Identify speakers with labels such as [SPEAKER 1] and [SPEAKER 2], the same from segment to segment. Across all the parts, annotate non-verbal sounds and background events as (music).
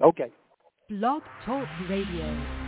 [SPEAKER 1] Okay.
[SPEAKER 2] Blog Talk Radio.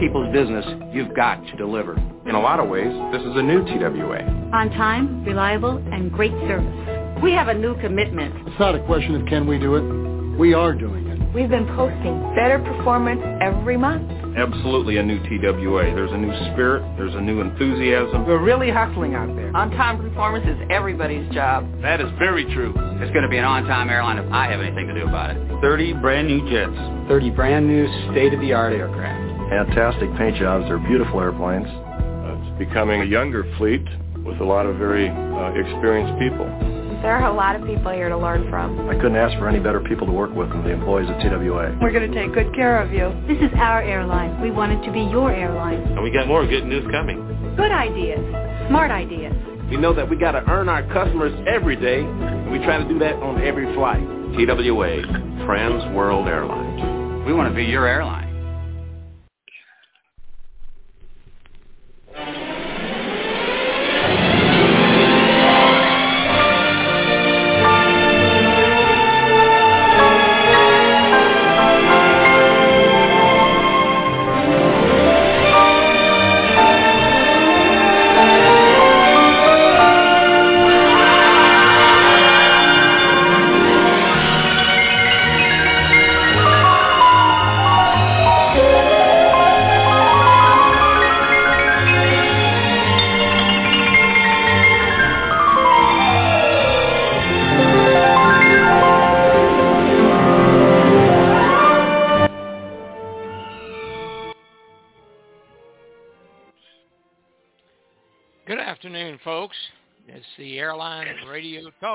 [SPEAKER 3] People's business, you've got to deliver.
[SPEAKER 4] In a lot of ways, this is a new TWA.
[SPEAKER 5] On time, reliable, and great service. We have a new commitment.
[SPEAKER 6] It's not a question of can we do it. We are doing it.
[SPEAKER 7] We've been posting better performance every month.
[SPEAKER 4] Absolutely a new TWA. There's a new spirit. There's a new enthusiasm.
[SPEAKER 8] We're really hustling out there.
[SPEAKER 9] On-time performance is everybody's job.
[SPEAKER 10] That is very true.
[SPEAKER 11] It's going to be an on-time airline if I have anything to do about it.
[SPEAKER 12] 30 brand new jets.
[SPEAKER 13] 30 brand new state-of-the-art aircraft.
[SPEAKER 14] Fantastic paint jobs. They're beautiful airplanes.
[SPEAKER 15] Uh, it's becoming a younger fleet with a lot of very uh, experienced people.
[SPEAKER 7] There are a lot of people here to learn from.
[SPEAKER 14] I couldn't ask for any better people to work with than the employees at TWA.
[SPEAKER 7] We're going to take good care of you.
[SPEAKER 5] This is our airline. We want it to be your airline.
[SPEAKER 10] And we got more good news coming.
[SPEAKER 5] Good ideas. Smart ideas.
[SPEAKER 10] We know that we got to earn our customers every day, and we try to do that on every flight.
[SPEAKER 4] TWA, Trans World Airlines.
[SPEAKER 11] We want to be your airline.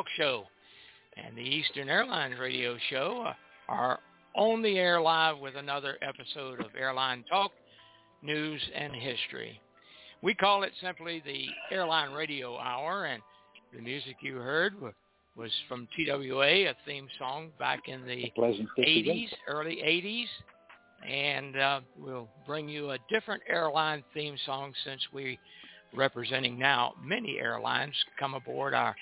[SPEAKER 16] Talk Show and the Eastern Airlines Radio Show are on the air live with another episode of Airline Talk, News and History. We call it simply the Airline Radio Hour, and the music you heard was from TWA, a theme song back in the 80s, early 80s. And uh, we'll bring you a different airline theme song since we representing now many airlines come aboard our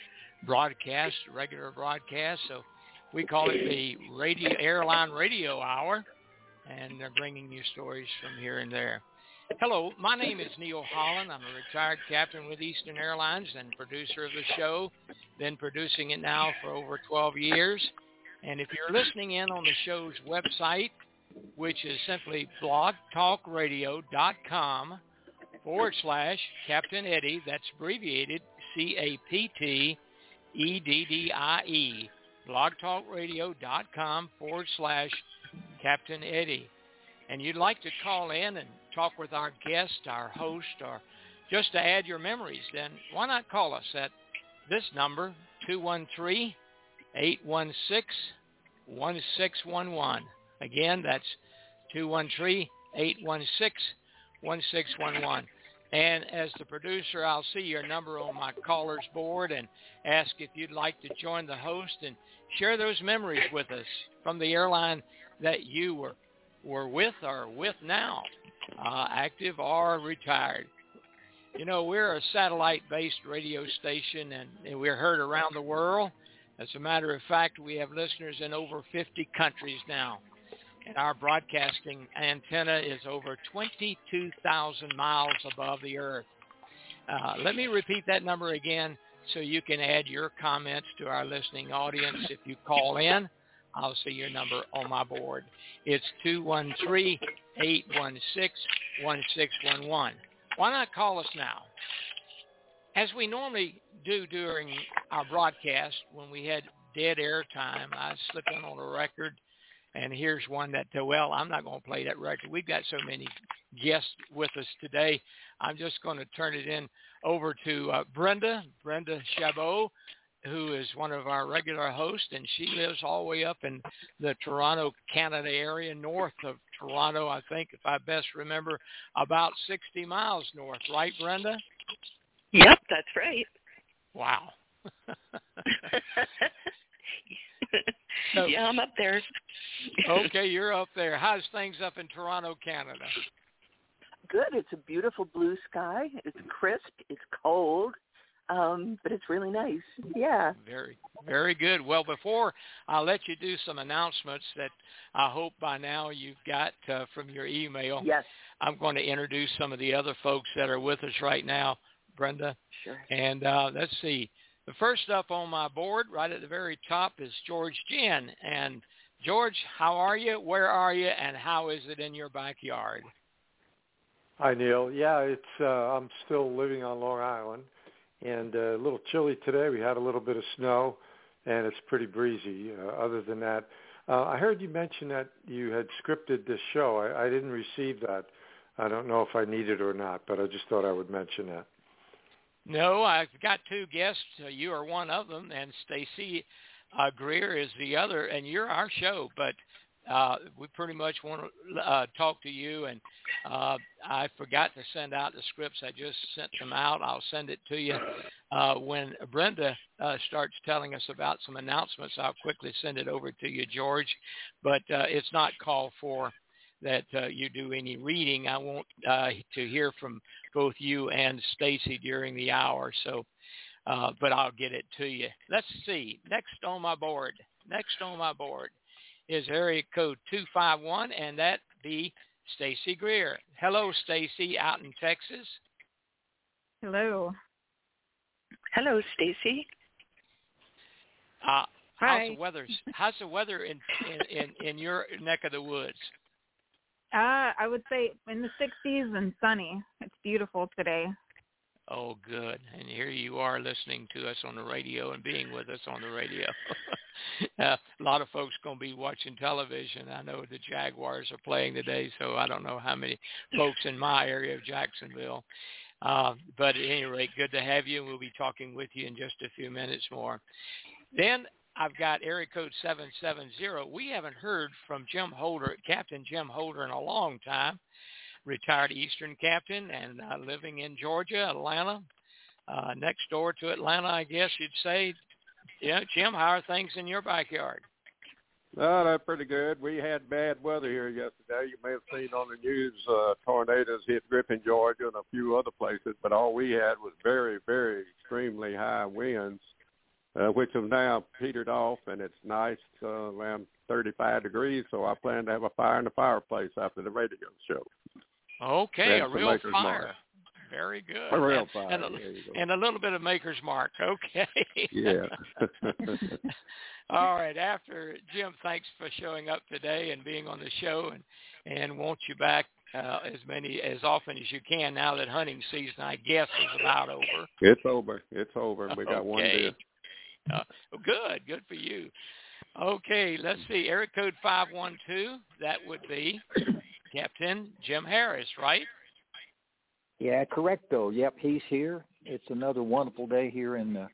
[SPEAKER 16] broadcast, regular broadcast. So we call it the radio airline radio hour, and they're bringing you stories from here and there. Hello, my name is Neil Holland. I'm a retired captain with Eastern Airlines and producer of the show. Been producing it now for over 12 years. And if you're listening in on the show's website, which is simply blogtalkradio.com forward slash Captain Eddie, that's abbreviated C-A-P-T-E-D-D-I-E, blogtalkradio.com forward slash Captain Eddie. And you'd like to call in and talk with our guest, our host, or just to add your memories, then why not call us at this number, 213-816-1611. Again, that's 213-816-1611. And as the producer, I'll see your number on my caller's board and ask if you'd like to join the host and share those memories with us from the airline that you were, were with or with now, uh, active or retired. You know, we're a satellite-based radio station, and, and we're heard around the world. As a matter of fact, we have listeners in over 50 countries now. And our broadcasting antenna is over 22,000 miles above the earth. Uh, let me repeat that number again so you can add your comments to our listening audience. If you call in, I'll see your number on my board. It's 213-816-1611. Why not call us now? As we normally do during our broadcast, when we had dead air time, I slipped in on a record, and here's one that, well, I'm not going to play that record. We've got so many guests with us today. I'm just going to turn it in over to uh, Brenda, Brenda Chabot, who is one of our regular hosts, and she lives all the way up in the Toronto, Canada area, north of Toronto, I think, if I best remember, about 60 miles north, right, Brenda?
[SPEAKER 1] Yep, that's right.
[SPEAKER 16] Wow. (laughs) (laughs) (laughs)
[SPEAKER 1] so, yeah, I'm up there.
[SPEAKER 16] okay, you're up there. How's things up in Toronto, Canada?
[SPEAKER 1] Good. It's a beautiful blue sky. It's crisp. It's cold um, but it's really nice. Yeah.
[SPEAKER 16] Very, very good. Well, before I let you do some announcements that I hope by now you've got uh, from your email.
[SPEAKER 1] Yes.
[SPEAKER 16] I'm going to introduce some of the other folks that are with us right now, Brenda.
[SPEAKER 1] Sure.
[SPEAKER 16] And uh, let's see. The first up on my board, right at the very top, is George Jehn. And George, how are you? Where are you? And how is it in your backyard?
[SPEAKER 8] Hi, Neil. Yeah, it's uh, I'm still living on Long Island and uh, a little chilly today. We had a little bit of snow, and it's pretty breezy. Uh, other than that, uh, I heard you mention that you had scripted this show. I, I didn't receive that. I don't know if I need it or not, but I just thought I would mention that.
[SPEAKER 16] No, I've got two guests. Uh, you are one of them, and Stacy uh, Greer is the other, and you're our show. But uh, we pretty much want to uh, talk to you. And uh, I forgot to send out the scripts. I just sent them out. I'll send it to you uh, when Brenda uh, starts telling us about some announcements. I'll quickly send it over to you, George. But uh, it's not called for that uh, you do any reading. I want uh, to hear from both you and Stacy during the hour. So, uh, but I'll get it to you. Let's see. Next on my board. Next on my board is area code 251, and that be Stacy Greer. Hello, Stacy, out in Texas.
[SPEAKER 12] Hello.
[SPEAKER 1] Hello, Stacy.
[SPEAKER 16] Uh, how's the weather? How's the weather in, in in in your neck of the woods?
[SPEAKER 12] Uh, I would say in the 60s and sunny. It's beautiful today.
[SPEAKER 16] Oh, good. And here you are listening to us on the radio and being with us on the radio. (laughs) uh, a lot of folks going to be watching television. I know the Jaguars are playing today, so I don't know how many folks in my area of Jacksonville. Uh, but at any rate, good to have you, we'll be talking with you in just a few minutes more. Then I've got area code 770. We haven't heard from Jim Holder, Captain Jim Holder, in a long time retired Eastern captain and uh, living in Georgia, Atlanta, uh, next door to Atlanta, I guess you'd say. Yeah, Jim, how are things in your backyard?
[SPEAKER 17] Oh, they're pretty good. We had bad weather here yesterday. You may have seen on the news uh, tornadoes hit Griffin, Georgia, and a few other places. But all we had was very, very extremely high winds, uh, which have now petered off, and it's nice uh, around 35 degrees. So I plan to have a fire in the fireplace after the radio show.
[SPEAKER 16] Okay, a real fire. Mark. Very good.
[SPEAKER 17] A real fire.
[SPEAKER 16] And, and, a, and a little bit of maker's mark. Okay. (laughs)
[SPEAKER 17] yeah. (laughs)
[SPEAKER 16] All right. After Jim, thanks for showing up today and being on the show, and and want you back uh, as many as often as you can now that hunting season, I guess, is about over.
[SPEAKER 17] It's over. It's over. We got
[SPEAKER 16] okay.
[SPEAKER 17] one day.
[SPEAKER 16] Uh, good. Good for you. Okay, let's see. Area code 512, that would be Captain Jim Harris, right?
[SPEAKER 18] Yeah, correct though. Yep, he's here. It's another wonderful day here in the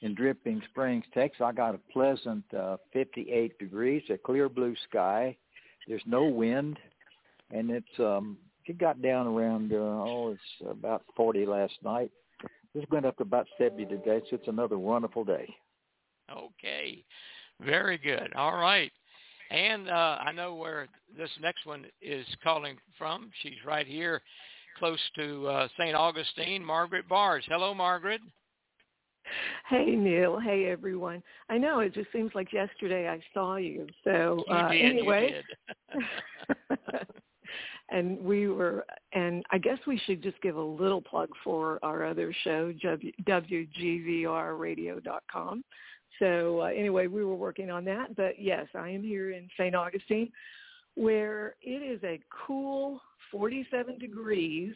[SPEAKER 18] in Dripping Springs, Texas. I got a pleasant uh, 58 degrees, a clear blue sky. There's no wind, and it's um it got down around uh, oh it's about 40 last night. This went up to about 70 today, so it's another wonderful day.
[SPEAKER 16] Okay, very good. All right. And uh, I know where this next one is calling from. She's right here close to uh, St. Augustine, Margaret Bars. Hello, Margaret.
[SPEAKER 19] Hey Neil, hey everyone. I know it just seems like yesterday I saw you. So
[SPEAKER 16] you
[SPEAKER 19] uh,
[SPEAKER 16] did,
[SPEAKER 19] anyway,
[SPEAKER 16] did. (laughs)
[SPEAKER 19] and we were, and I guess we should just give a little plug for our other show, WGVRradio.com. So uh, anyway, we were working on that. But yes, I am here in St. Augustine, where it is a cool 47 degrees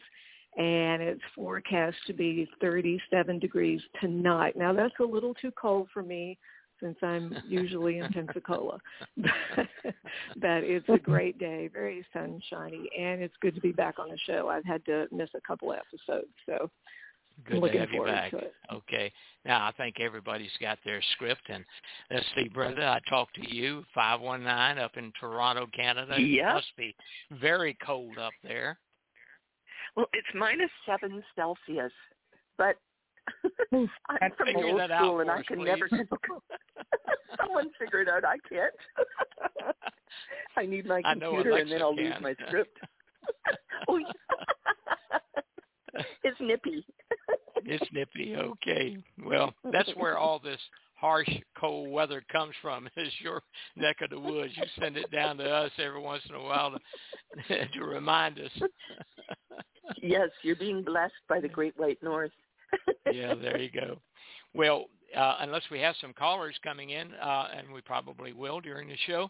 [SPEAKER 19] and it's forecast to be 37 degrees tonight. Now that's a little too cold for me since I'm usually in Pensacola. (laughs) but it's a great day, very sunshiny, and it's good to be back on the show. I've had to miss a couple episodes, so
[SPEAKER 16] Good to have you back. Okay. Now I think everybody's got their script and let's see, Brenda, I talked to you, five one nine up in Toronto, Canada.
[SPEAKER 1] Yeah.
[SPEAKER 16] It must be very cold up there.
[SPEAKER 1] Well, it's minus seven Celsius, but hmm, (laughs) I'm from
[SPEAKER 16] Figure
[SPEAKER 1] old
[SPEAKER 16] that out
[SPEAKER 1] school and
[SPEAKER 16] for
[SPEAKER 1] I
[SPEAKER 16] us,
[SPEAKER 1] can
[SPEAKER 16] please.
[SPEAKER 1] never. (laughs) Someone figure it out. I can't. (laughs) I need my
[SPEAKER 16] I know
[SPEAKER 1] computer and then I'll
[SPEAKER 16] can.
[SPEAKER 1] lose my script. oh, yeah. (laughs) it's nippy. (laughs)
[SPEAKER 16] It's nippy. Okay. Well, that's where all this harsh, cold weather comes from. (laughs) Is your neck of the woods. You send it down to us every once in a while to, to remind us.
[SPEAKER 1] yes, you're being blessed by the Great White North.
[SPEAKER 16] yeah, there you go. Well, uh, unless we have some callers coming in, uh, and we probably will during the show,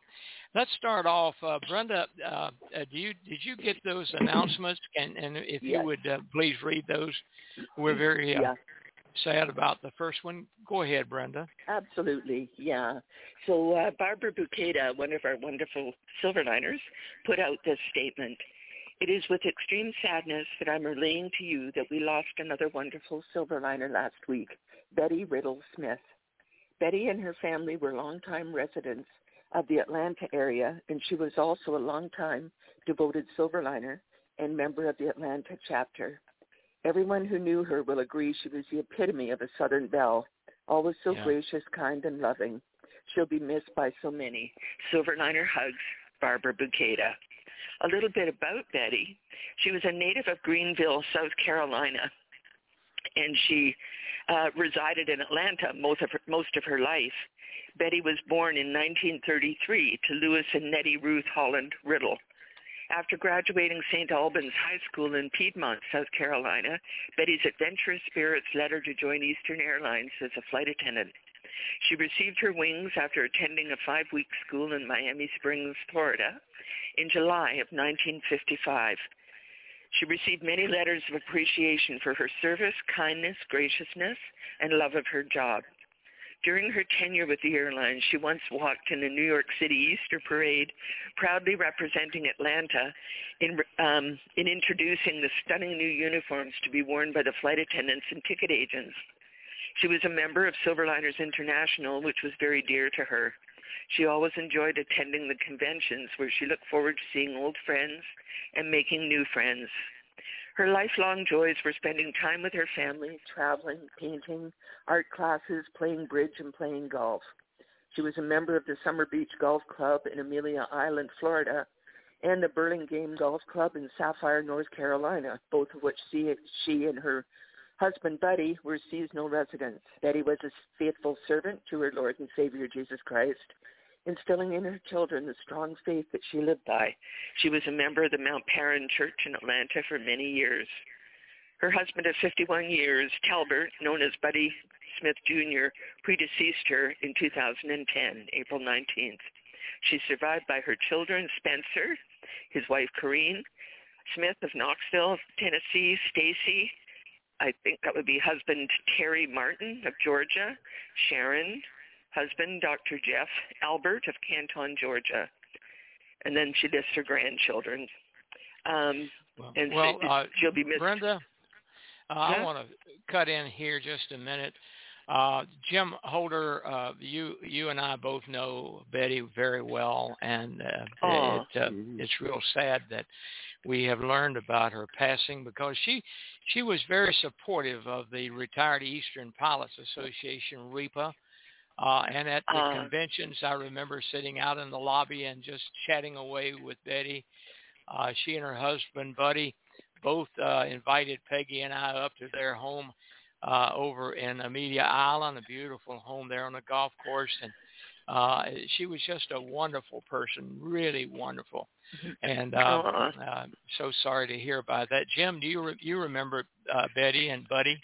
[SPEAKER 16] let's start off. Uh, Brenda, uh, do you did you get those announcements? And, and if
[SPEAKER 1] Yes.
[SPEAKER 16] you would uh, please read those, we're very uh, sad about the first one. Go ahead, Brenda.
[SPEAKER 1] Absolutely, yeah. So uh, Barbara Buceta, one of our wonderful Silverliners, put out this statement. It is with extreme sadness that I'm relaying to you that we lost another wonderful Silverliner last week, Betty Riddle Smith. Betty and her family were longtime residents of the Atlanta area, and she was also a longtime devoted Silverliner and member of the Atlanta chapter. Everyone who knew her will agree she was the epitome of a Southern belle, always so
[SPEAKER 16] Yeah.
[SPEAKER 1] gracious, kind, and loving. She'll be missed by so many. Silverliner hugs, Barbara Buceta. A little bit about Betty. She was a native of Greenville, South Carolina, and she uh, resided in Atlanta most of her, most of her life. Betty was born in 1933 to Lewis and Nettie Ruth Holland Riddle. After graduating St. Albans High School in Piedmont, South Carolina, Betty's adventurous spirits led her to join Eastern Airlines as a flight attendant. She received her wings after attending a five-week school in Miami Springs, Florida, in July of 1955. She received many letters of appreciation for her service, kindness, graciousness, and love of her job. During her tenure with the airline, she once walked in the New York City Easter Parade, proudly representing Atlanta in, um, in introducing the stunning new uniforms to be worn by the flight attendants and ticket agents. She was a member of Silverliners International, which was very dear to her. She always enjoyed attending the conventions where she looked forward to seeing old friends and making new friends. Her lifelong joys were spending time with her family, traveling, painting, art classes, playing bridge, and playing golf. She was a member of the Summer Beach Golf Club in Amelia Island, Florida, and the Burlingame Golf Club in Sapphire, North Carolina, both of which she, and her husband Buddy were seasonal residents. Betty was a faithful servant to her Lord and Savior Jesus Christ, instilling in her children the strong faith that she lived by. She was a member of the Mount Paran Church in Atlanta for many years. Her husband of 51 years, Talbert, known as Buddy Smith Jr., predeceased her in 2010, April 19th. She's survived by her children, Spencer, his wife, Corrine, Smith of Knoxville, Tennessee, Stacy, I think that would be husband Terry Martin of Georgia, Sharon, husband Dr. Jeff Albert of Canton, Georgia. And then she lists her grandchildren. Um,
[SPEAKER 16] well,
[SPEAKER 1] and
[SPEAKER 16] well
[SPEAKER 1] she,
[SPEAKER 16] uh,
[SPEAKER 1] she'll be missed.
[SPEAKER 16] Brenda, uh,
[SPEAKER 1] Huh?
[SPEAKER 16] I want to cut in here just a minute. Uh, Jim Holder, uh, you you and I both know Betty very well, and uh, it, uh, it's real sad that we have learned about her passing because she she was very supportive of the Retired Eastern Pilots Association REPA. Uh, and at the
[SPEAKER 1] Uh.
[SPEAKER 16] conventions, I remember sitting out in the lobby and just chatting away with Betty. Uh, she and her husband, Buddy, both uh, invited Peggy and I up to their home uh, over in Amelia Island, a beautiful home there on the golf course. And uh, she was just a wonderful person, really wonderful. And uh,
[SPEAKER 1] Aw.
[SPEAKER 16] uh, so sorry to hear about that. Jim, do you re- you remember uh, Betty and Buddy?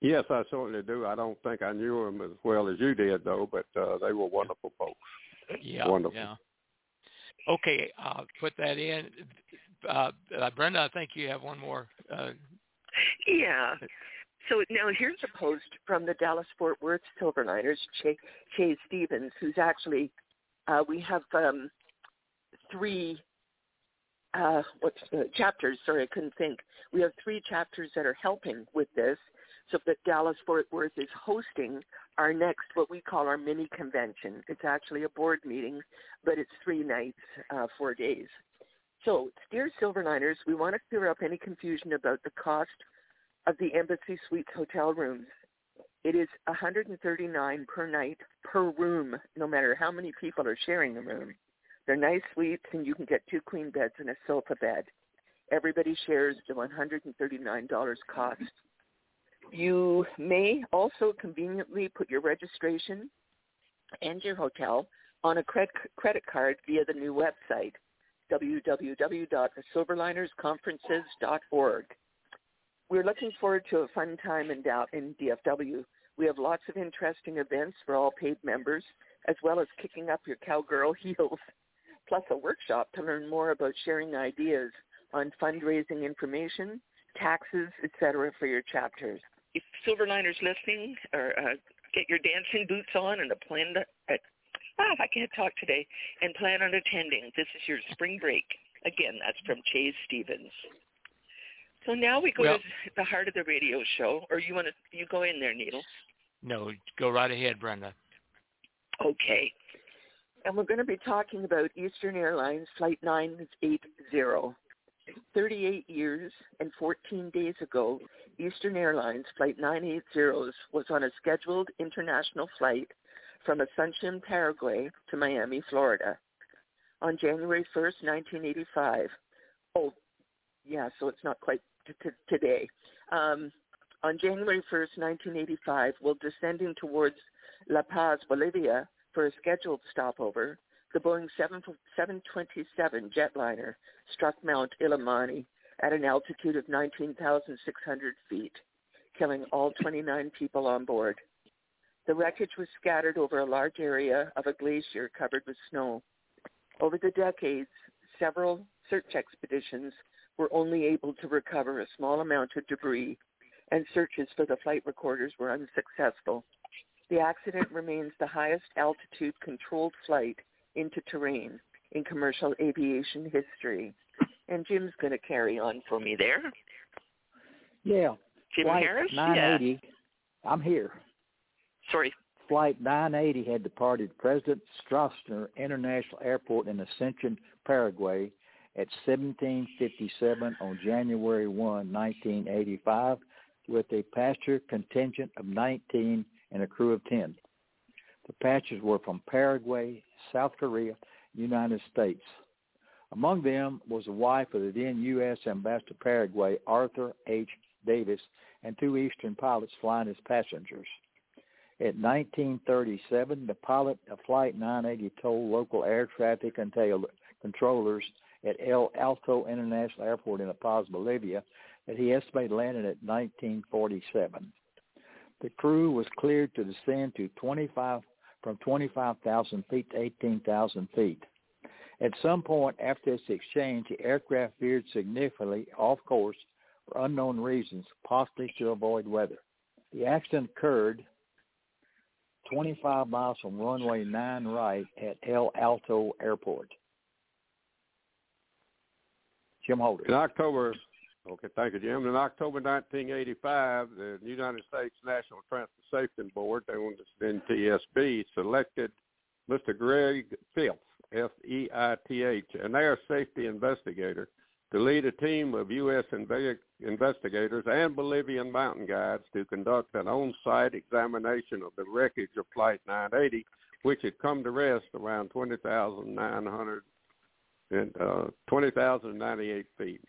[SPEAKER 17] Yes, I certainly do. I don't think I knew them as well as you did, though, but uh, they were wonderful folks.
[SPEAKER 16] Yeah,
[SPEAKER 17] Wonderful.
[SPEAKER 16] yeah. Okay, uh, put that in. Uh, uh, Brenda, I think you have one more. Uh,
[SPEAKER 1] Yeah. So now here's a post from the Dallas Fort Worth Silverliners, Che, Che Stevens, who's actually, uh, we have um, three uh, what's uh, chapters. Sorry, I couldn't think. We have three chapters that are helping with this. So that Dallas Fort Worth is hosting our next, what we call our mini convention. It's actually a board meeting, but it's three nights, uh, four days. So, dear Silverliners, we want to clear up any confusion about the cost of the Embassy Suites hotel rooms. It is 139 per night per room, no matter how many people are sharing the room. They're nice suites, and you can get two queen beds and a sofa bed. Everybody shares the $139 cost. You may also conveniently put your registration and your hotel on a credit card via the new website, www.silverlinersconferences.org. We're looking forward to a fun time in, in DFW. We have lots of interesting events for all paid members, as well as kicking up your cowgirl (laughs) heels, plus a workshop to learn more about sharing ideas on fundraising information, taxes, etc. for your chapters. If Silverliners listening, or uh, get your dancing boots on and a plan to, uh, ah, I can't talk today, and plan on attending. This is your spring break. Again, that's from Chase Stevens. So now we go
[SPEAKER 16] Well-
[SPEAKER 1] to the heart of the radio show, or you want to you go in there, Neil?
[SPEAKER 16] no, go right ahead, Brenda.
[SPEAKER 1] Okay. And we're going to be talking about Eastern Airlines Flight 980. 38 years and 14 days ago, Eastern Airlines Flight 980 was on a scheduled international flight from Asuncion, Paraguay to Miami, Florida. On January 1st, 1985. Oh, yeah, so it's not quite t- t- today. Um, on January 1st, 1985, while descending towards La Paz, Bolivia, for a scheduled stopover, the Boeing 7, 727 jetliner struck Mount Illimani at an altitude of 19,600 feet, killing all 29 people on board. The wreckage was scattered over a large area of a glacier covered with snow. Over the decades, several search expeditions were only able to recover a small amount of debris, and searches for the flight recorders were unsuccessful. The accident remains the highest altitude controlled flight into terrain in commercial aviation history. And Jim's going to carry on for me there.
[SPEAKER 18] Yeah.
[SPEAKER 1] Jim
[SPEAKER 18] Flight
[SPEAKER 1] Harris?
[SPEAKER 18] 980. I'm here.
[SPEAKER 1] Sorry.
[SPEAKER 18] Flight 980 had departed President Stroessner International Airport in Asuncion, Paraguay at 1757 on January 1, 1985 with a passenger contingent of 19 and a crew of 10. The passengers were from Paraguay, South Korea, United States. Among them was the wife of the then U.S. Ambassador to Paraguay, Arthur H. Davis, and two Eastern pilots flying as passengers. At 1937, the pilot of Flight 980 told local air traffic controllers at El Alto International Airport in La Paz, Bolivia, that he estimated landing at 1947. The crew was cleared to descend to 25 from 25,000 feet to 18,000 feet. At some point after this exchange, the aircraft veered significantly off course for unknown reasons, possibly to avoid weather. The accident occurred 25 miles from runway 9 right at El Alto Airport. Jim Holder.
[SPEAKER 17] In October, okay, thank you, Jim. In October 1985, the United States National Transit Safety Board, they wanted NTSB, selected Mr. Greg Feith, F-E-I-T-H, an air safety investigator, to lead a team of U.S. Inve- investigators and Bolivian mountain guides to conduct an on-site examination of the wreckage of Flight 980, which had come to rest around 20,900 and uh, 20,098 feet.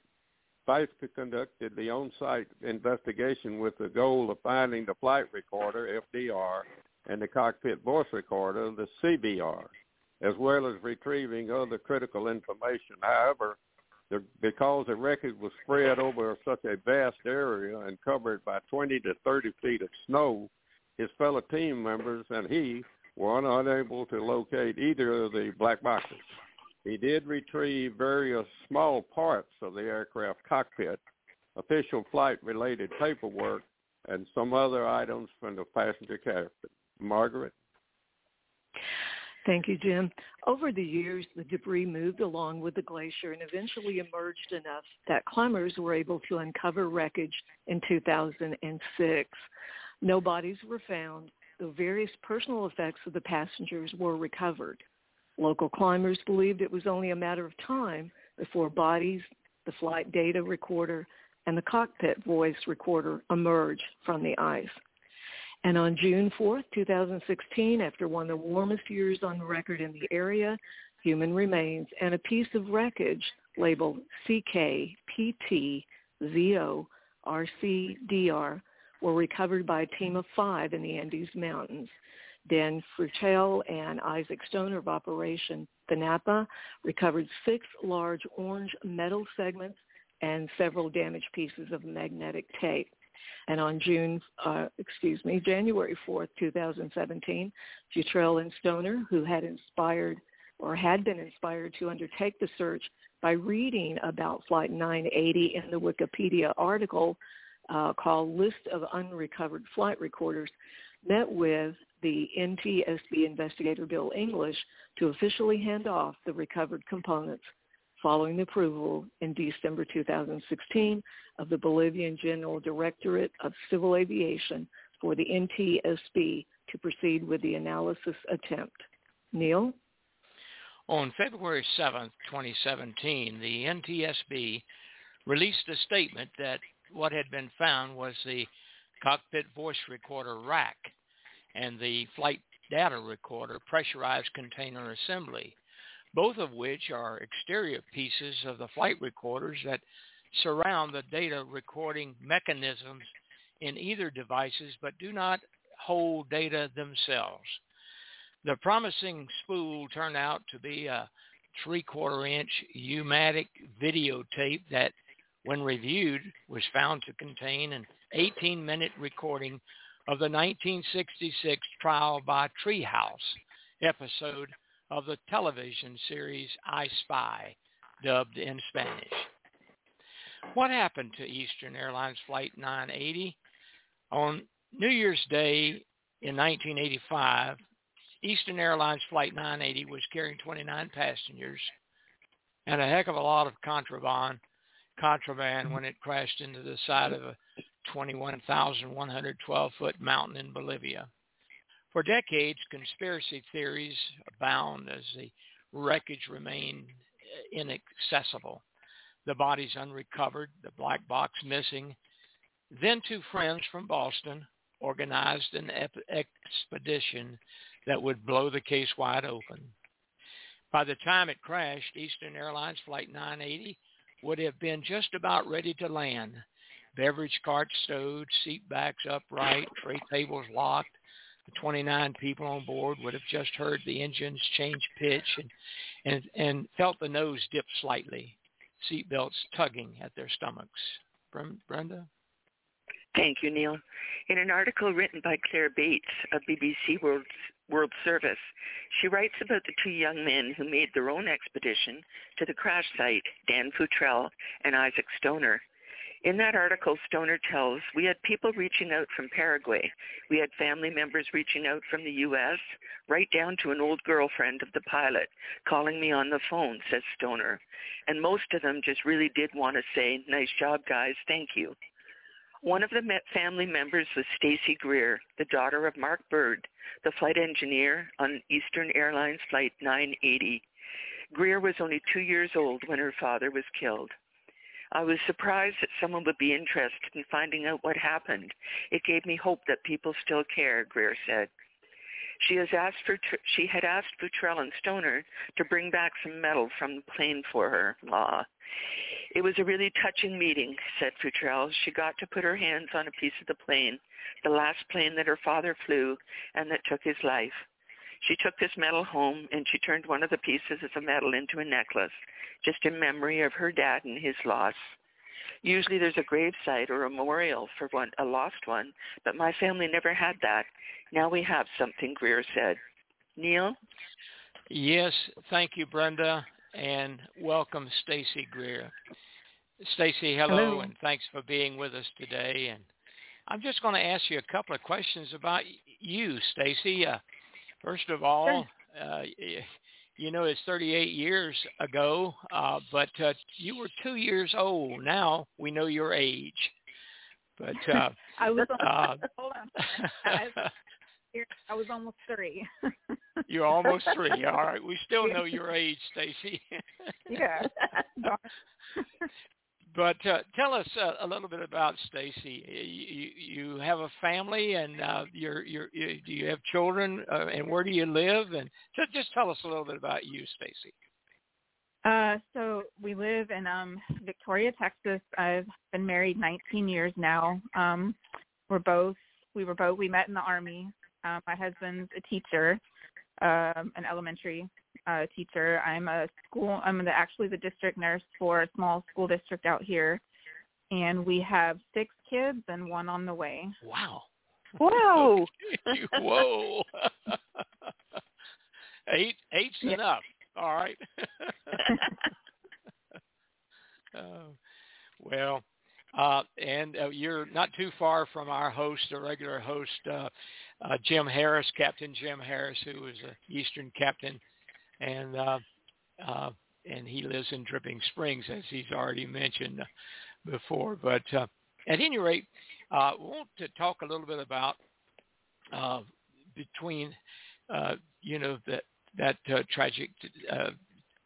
[SPEAKER 17] Feith conducted the on-site investigation with the goal of finding the flight recorder, FDR, and the cockpit voice recorder, the CVR, as well as retrieving other critical information. However, the, because the wreckage was spread over such a vast area and covered by 20 to 30 feet of snow, his fellow team members and he were unable to locate either of the black boxes. He did retrieve various small parts of the aircraft cockpit, official flight-related paperwork, and some other items from the passenger cabin. Margaret?
[SPEAKER 19] Thank you, Jim. Over the years, the debris moved along with the glacier and eventually emerged enough that climbers were able to uncover wreckage in 2006. No bodies were found, though various personal effects of the passengers were recovered. Local climbers believed it was only a matter of time before bodies, the flight data recorder, and the cockpit voice recorder emerged from the ice. And on June 4, 2016, after one of the warmest years on record in the area, human remains and a piece of wreckage labeled CKPTZO-RCDR were recovered by a team of five in the Andes Mountains. Dan Futrell and Isaac Stoner of Operation The Napa recovered six large orange metal segments and several damaged pieces of magnetic tape. And on June, uh, excuse me, January 4th, 2017, Futrell and Stoner, who had inspired or had been inspired to undertake the search by reading about Flight 980 in the Wikipedia article uh, called List of Unrecovered Flight Recorders, met with the NTSB investigator Bill English to officially hand off the recovered components following the approval in December 2016 of the Bolivian General Directorate of Civil Aviation for the NTSB to proceed with the analysis attempt. Neil?
[SPEAKER 16] On February 7, 2017, the NTSB released a statement that what had been found was the cockpit voice recorder rack and the flight data recorder pressurized container assembly both of which are exterior pieces of the flight recorders that surround the data recording mechanisms in either devices but do not hold data themselves. The promising spool turned out to be a three-quarter inch U-matic videotape that, when reviewed, was found to contain an 18-minute recording of the 1966 Trial by Treehouse episode of the television series I Spy, dubbed in Spanish. What happened to Eastern Airlines Flight 980? On New Year's Day in 1985, Eastern Airlines Flight 980 was carrying 29 passengers and a heck of a lot of contraband contraband when it crashed into the side of a 21,112 foot mountain in Bolivia. For decades, conspiracy theories abound as the wreckage remained inaccessible. The bodies unrecovered, the black box missing. Then two friends from Boston organized an expedition that would blow the case wide open. By the time it crashed, Eastern Airlines Flight 980 would have been just about ready to land. Beverage carts stowed, seat backs upright, tray tables locked, the 29 people on board would have just heard the engines change pitch and, and, and felt the nose dip slightly, seat belts tugging at their stomachs. Brenda?
[SPEAKER 1] Thank you, Neil. In an article written by Claire Bates of BBC World, World Service, she writes about the two young men who made their own expedition to the crash site, Dan Futrell and Isaac Stoner. In that article, Stoner tells, we had people reaching out from Paraguay. We had family members reaching out from the U.S., right down to an old girlfriend of the pilot, calling me on the phone, says Stoner. And most of them just really did want to say, nice job, guys, thank you. One of the family members was Stacy Greer, the daughter of Mark Bird, the flight engineer on Eastern Airlines Flight 980. Greer was only two years old when her father was killed. I was surprised that someone would be interested in finding out what happened. It gave me hope that people still care, Greer said. She has asked for she had asked Futrell and Stoner to bring back some metal from the plane for her. Ah. It was a really touching meeting, said Futrell. She got to put her hands on a piece of the plane, the last plane that her father flew and that took his life. She took this medal home and she turned one of the pieces of the medal into a necklace, just in memory of her dad and his loss. Usually there's a gravesite or a memorial for one, a lost one, but my family never had that. Now we have something, Greer said. Neil?
[SPEAKER 16] Yes, thank you, Brenda, and welcome, Stacy Greer. Stacy, hello,
[SPEAKER 12] hello,
[SPEAKER 16] and thanks for being with us today. And I'm just going to ask you a couple of questions about you, Stacy. Uh, First of all, uh, you know it's 38 years ago, uh, but uh, you were two years old. Now we know your age. But uh, (laughs)
[SPEAKER 12] I was
[SPEAKER 16] uh, (laughs)
[SPEAKER 12] hold on. I, I was almost three. (laughs)
[SPEAKER 16] You're almost three. All right, we still know your age, Stacy.
[SPEAKER 12] yeah.
[SPEAKER 16] But uh, tell us uh, a little bit about Stacy. You, you have a family, and uh, you're, you're, you, do you have children, uh, and where do you live? And just, just tell us a little bit about you, Stacy.
[SPEAKER 12] Uh, so we live in um, Victoria, Texas. I've been married 19 years now. Um, we're both we were both we met in the army. Uh, my husband's a teacher, um, an elementary uh, teacher. I'm a school. I'm the, actually the district nurse for a small school district out here, and we have six kids and one on the way.
[SPEAKER 16] Wow.
[SPEAKER 12] Whoa. (laughs)
[SPEAKER 16] Whoa. (laughs) Eight. Eight's
[SPEAKER 12] yeah.
[SPEAKER 16] enough. All right. uh, (laughs) well, uh, and uh, you're not too far from our host, a regular host, uh, uh, Jim Harris, Captain Jim Harris, who is an Eastern captain and uh, uh, and he lives in Dripping Springs, as he's already mentioned before. But uh, at any rate, uh, want to talk a little bit about uh, between uh, you know that that uh, tragic uh,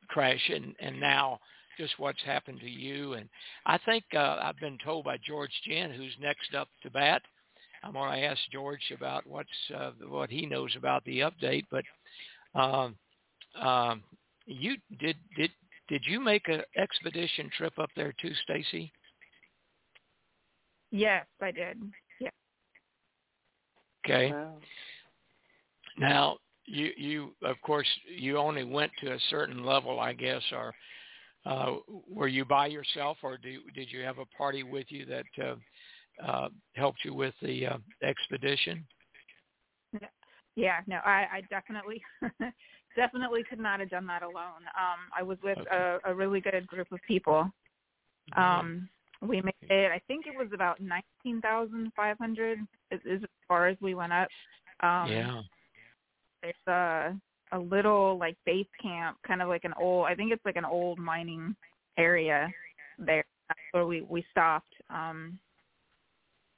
[SPEAKER 16] crash and and now just what's happened to you. And I think uh, I've been told by George Jehn, who's next up to bat. I'm going to ask George about what's uh, what he knows about the update, but um, um, you did did did you make an expedition trip up there too, Stacy?
[SPEAKER 12] Yes, I did. Yeah.
[SPEAKER 16] Okay.
[SPEAKER 1] Wow.
[SPEAKER 16] Now you you of course you only went to a certain level, I guess, or uh, were you by yourself, or do, did you have a party with you that uh, uh, helped you with the uh, expedition?
[SPEAKER 12] Yeah, no, I, I definitely (laughs) definitely could not have done that alone. Um, I was with
[SPEAKER 16] Okay.
[SPEAKER 12] a, a really good group of people. Um, we made it. I think it was about nineteen thousand five hundred. Is, as far as we went up. Um,
[SPEAKER 16] yeah.
[SPEAKER 12] There's a a little like base camp, kind of like an old. I think it's like an old mining area there. That's where we we stopped. Um,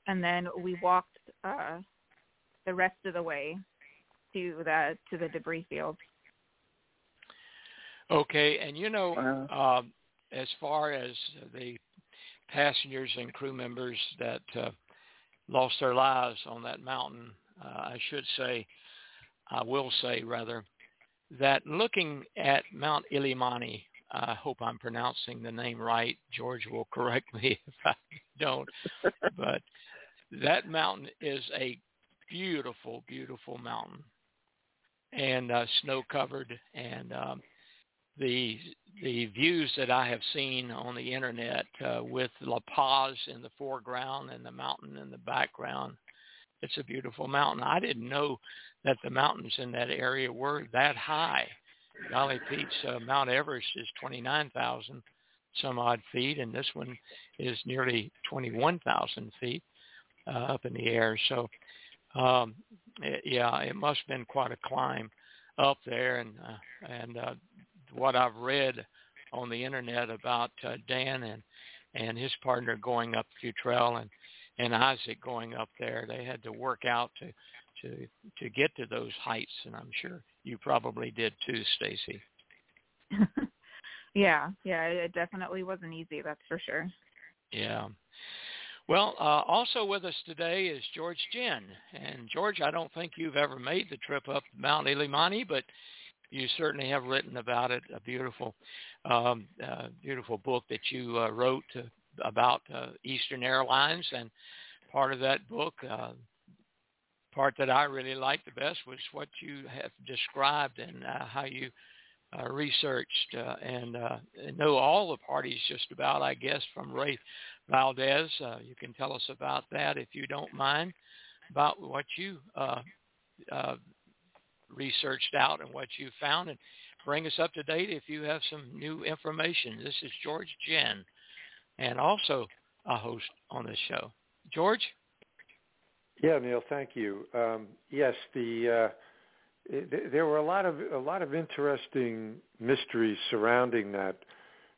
[SPEAKER 12] and then we walked uh, the rest of the way to the to the debris field.
[SPEAKER 16] Okay, and you know, um, as far as the passengers and crew members that uh, lost their lives on that mountain, uh, I should say, I will say rather, that looking at Mount Illimani, I hope I'm pronouncing the name right. George will (laughs) correct me if I don't, but that mountain is a beautiful, beautiful mountain, and uh, snow covered, and um, the the views that I have seen on the internet uh, with La Paz in the foreground and the mountain in the background. It's a beautiful mountain. I didn't know that the mountains in that area were that high. Valley Peaks, uh, Mount Everest is 29,000. some odd feet, and this one is nearly 21,000 feet uh, up in the air. So, um, it, yeah, it must have been quite a climb up there, and uh, and uh, what I've read on the internet about uh, Dan and and his partner going up Futrell and and Isaac going up there, they had to work out to to to get to those heights, and I'm sure you probably did too, Stacy. (laughs)
[SPEAKER 12] yeah, yeah, it definitely wasn't easy. That's for sure.
[SPEAKER 16] Yeah. Well, uh, also with us today is George Jehn. And George, I don't think you've ever made the trip up Mount Illimani, but you certainly have written about it. A beautiful, um, uh, beautiful book that you uh, wrote to, about uh, Eastern Airlines, and part of that book, uh, part that I really liked the best was what you have described and uh, how you uh, researched uh, and uh, know all the parties just about, I guess, from Ray Valdez. Uh, you can tell us about that if you don't mind, about what you uh, uh, researched out and what you found, and bring us up to date if you have some new information. This is George Jehn and also a host on this show. George?
[SPEAKER 8] Yeah, Neil, thank you. Um, yes, the uh, it, there were a lot of a lot of interesting mysteries surrounding that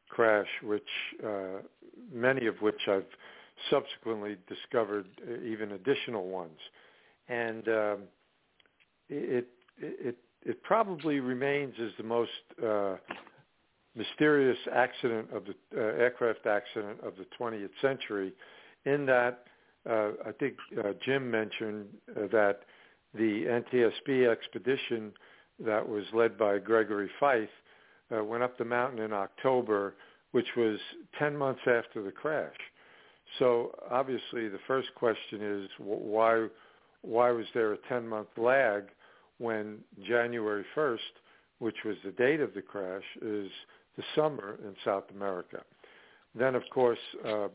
[SPEAKER 8] crash, which uh, many of which I've subsequently discovered uh, even additional ones, and um, it it it probably remains as the most uh, mysterious accident of the uh, aircraft accident of the 20th century, in that uh, I think uh, Jim mentioned uh, that the NTSB expedition that was led by Gregory Feith uh, went up the mountain in October, which was 10 months after the crash. So obviously, the first question is why why was there a 10 month lag when January 1st, which was the date of the crash, is the summer in South America. Then, of course, uh,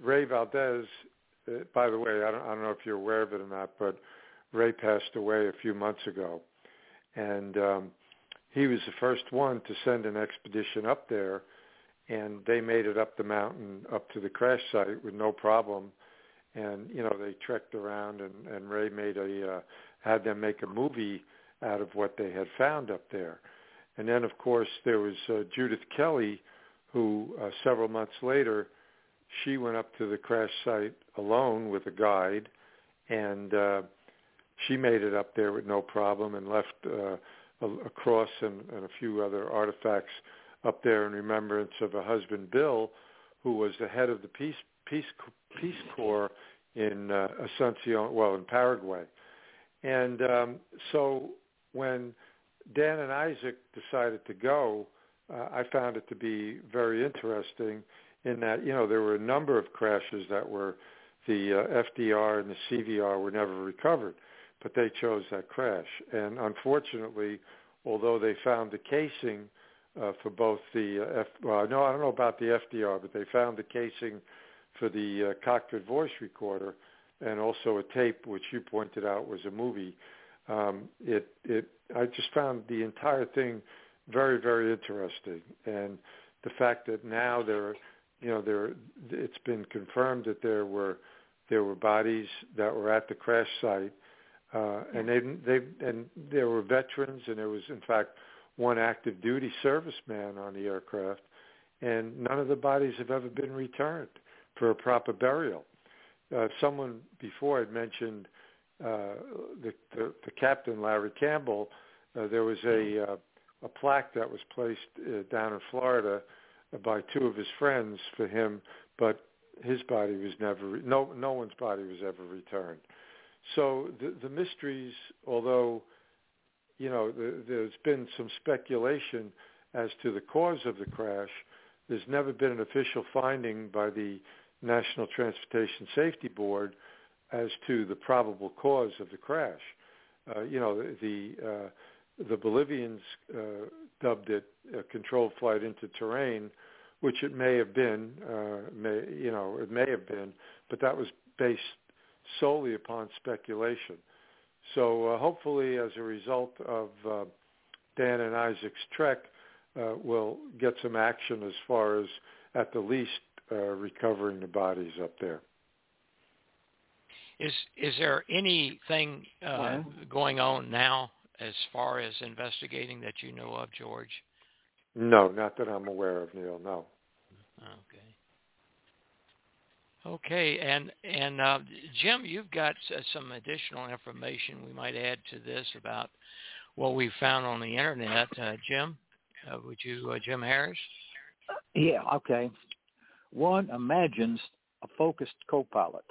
[SPEAKER 8] Ray Valdez, uh, by the way, I don't, I don't know if you're aware of it or not, but Ray passed away a few months ago. And um, he was the first one to send an expedition up there, and they made it up the mountain, up to the crash site with no problem. And, you know, they trekked around, and, and Ray made a, uh, had them make a movie out of what they had found up there. And then, of course, there was uh, Judith Kelly, who uh, several months later, she went up to the crash site alone with a guide, and uh, she made it up there with no problem and left uh, a, a cross and, and a few other artifacts up there in remembrance of her husband Bill, who was the head of the Peace Peace Peace Corps in uh, Asuncion, well, in Paraguay. And um, so when Dan and Isaac decided to go, uh, I found it to be very interesting in that you know there were a number of crashes that were the uh, FDR and the CVR were never recovered, but they chose that crash. And unfortunately, although they found the casing uh, for both the uh, F, well, no, I don't know about the FDR, but they found the casing for the uh, cockpit voice recorder and also a tape, which you pointed out was a movie. Um, it, it, I just found the entire thing very, very interesting, and the fact that now there, you know, there, it's been confirmed that there were there were bodies that were at the crash site, uh, and they, they, and there were veterans, and there was in fact one active duty serviceman on the aircraft, and none of the bodies have ever been returned for a proper burial uh, someone before had mentioned uh, the, the, the captain Larry Campbell. Uh, there was a uh, a plaque that was placed uh, down in Florida by two of his friends for him, but his body was never re- no no one's body was ever returned. So the the mysteries, although you know the, there's been some speculation as to the cause of the crash, there's never been an official finding by the National Transportation Safety Board as to the probable cause of the crash. Uh, you know, the uh, the Bolivians uh, dubbed it a controlled flight into terrain, which it may have been. Uh, may you know, it may have been, but that was based solely upon speculation. So uh, hopefully, as a result of uh, Dan and Isaac's trek, we'll get some action as far as at the least uh, recovering the bodies up there.
[SPEAKER 16] Is is there anything uh,
[SPEAKER 18] Yeah.
[SPEAKER 16] going on now as far as investigating that you know of, George?
[SPEAKER 8] No, not that I'm aware of, Neil. No.
[SPEAKER 16] Okay. Okay, and and uh, Jim, you've got some additional information we might add to this about what we found on the internet. Uh, Jim, uh, would you, uh, Jim Harris?
[SPEAKER 18] Yeah, okay. One imagines a focused co-pilot,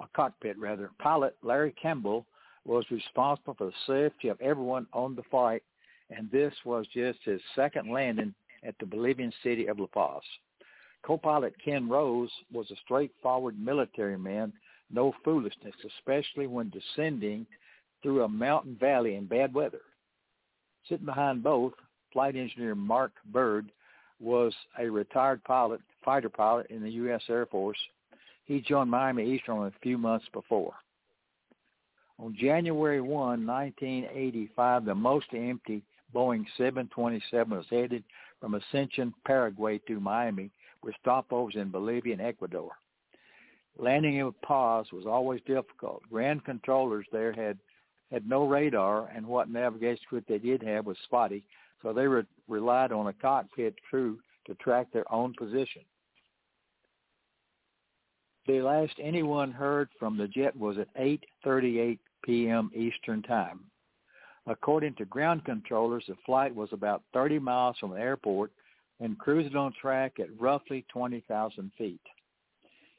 [SPEAKER 18] a cockpit rather. Pilot Larry Campbell was responsible for the safety of everyone on the flight, and this was just his second landing at the Bolivian city of La Paz. Co-pilot Ken Rose was a straightforward military man, no foolishness, especially when descending through a mountain valley in bad weather. Sitting behind both, flight engineer Mark Bird was a retired pilot, fighter pilot in the U.S. Air Force. He joined Miami Eastern a few months before. On January 1, 1985, the mostly empty Boeing 727 was headed from Asuncion, Paraguay to Miami with stopovers in Bolivia and Ecuador. Landing in Paz was always difficult. Ground controllers there had had no radar, and what navigation equipment they did have was spotty, so they re- relied on a cockpit crew to track their own position. The last anyone heard from the jet was at 8:38 p.m. Eastern Time. According to ground controllers, the flight was about 30 miles from the airport and cruising on track at roughly 20,000 feet.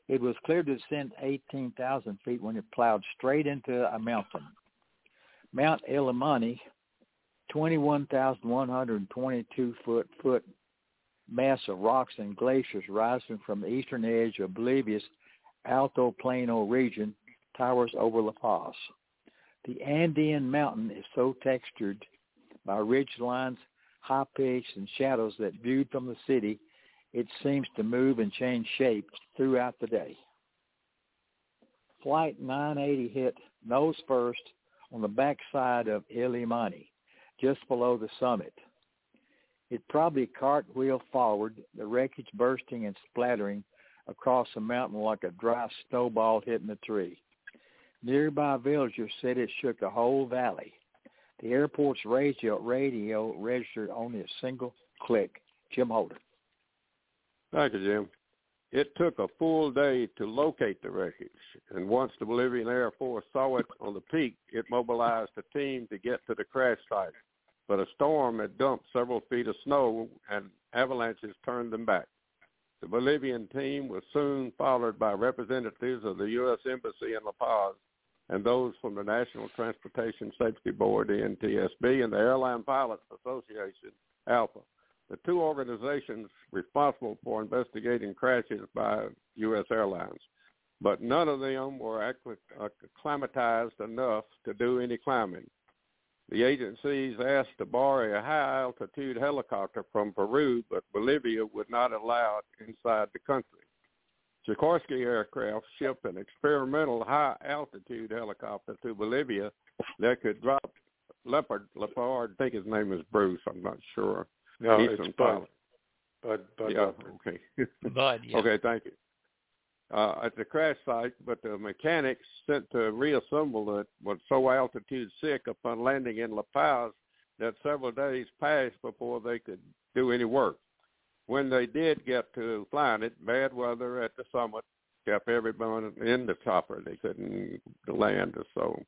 [SPEAKER 18] It was cleared to descend 18,000 feet when it plowed straight into a mountain. Mount Illimani, 21,122 foot foot mass of rocks and glaciers rising from the eastern edge of Bolivia's Altiplano region, towers over La Paz. The Andean mountain is so textured by ridge lines, high peaks, and shadows that viewed from the city, it seems to move and change shape throughout the day. Flight 980 hit nose first on the backside of Illimani, just below the summit. It probably cartwheeled forward, the wreckage bursting and splattering across the mountain like a dry snowball hitting a tree. Nearby villagers said it shook the whole valley. The airport's radio, radio registered only a single click. Jim Holder.
[SPEAKER 17] Thank you, Jim. It took a full day to locate the wreckage, and once the Bolivian Air Force saw it on the peak, it mobilized a team to get to the crash site. But a storm had dumped several feet of snow, and avalanches turned them back. The Bolivian team was soon followed by representatives of the U.S. Embassy in La Paz and those from the National Transportation Safety Board, NTSB, and the Airline Pilots Association, ALPA the two organizations responsible for investigating crashes by U.S. airlines, but none of them were acclimatized enough to do any climbing. The agencies asked to borrow a high-altitude helicopter from Peru, but Bolivia would not allow it inside the country. Sikorsky Aircraft shipped an experimental high-altitude helicopter to Bolivia that could drop Leopard, Leopard, I think his name is Bruce, I'm not sure.
[SPEAKER 8] No,
[SPEAKER 17] Eastern
[SPEAKER 8] it's Bud.
[SPEAKER 17] Pilot.
[SPEAKER 8] Bud, Bud
[SPEAKER 17] yeah,
[SPEAKER 8] Leopard.
[SPEAKER 17] okay.
[SPEAKER 16] Bud, (laughs) yeah.
[SPEAKER 17] Okay, thank you. Uh, at the crash site, but the mechanics sent to reassemble it was so altitude sick upon landing in La Paz that several days passed before they could do any work. When they did get to flying it, bad weather at the summit kept everyone in the chopper. They couldn't land, so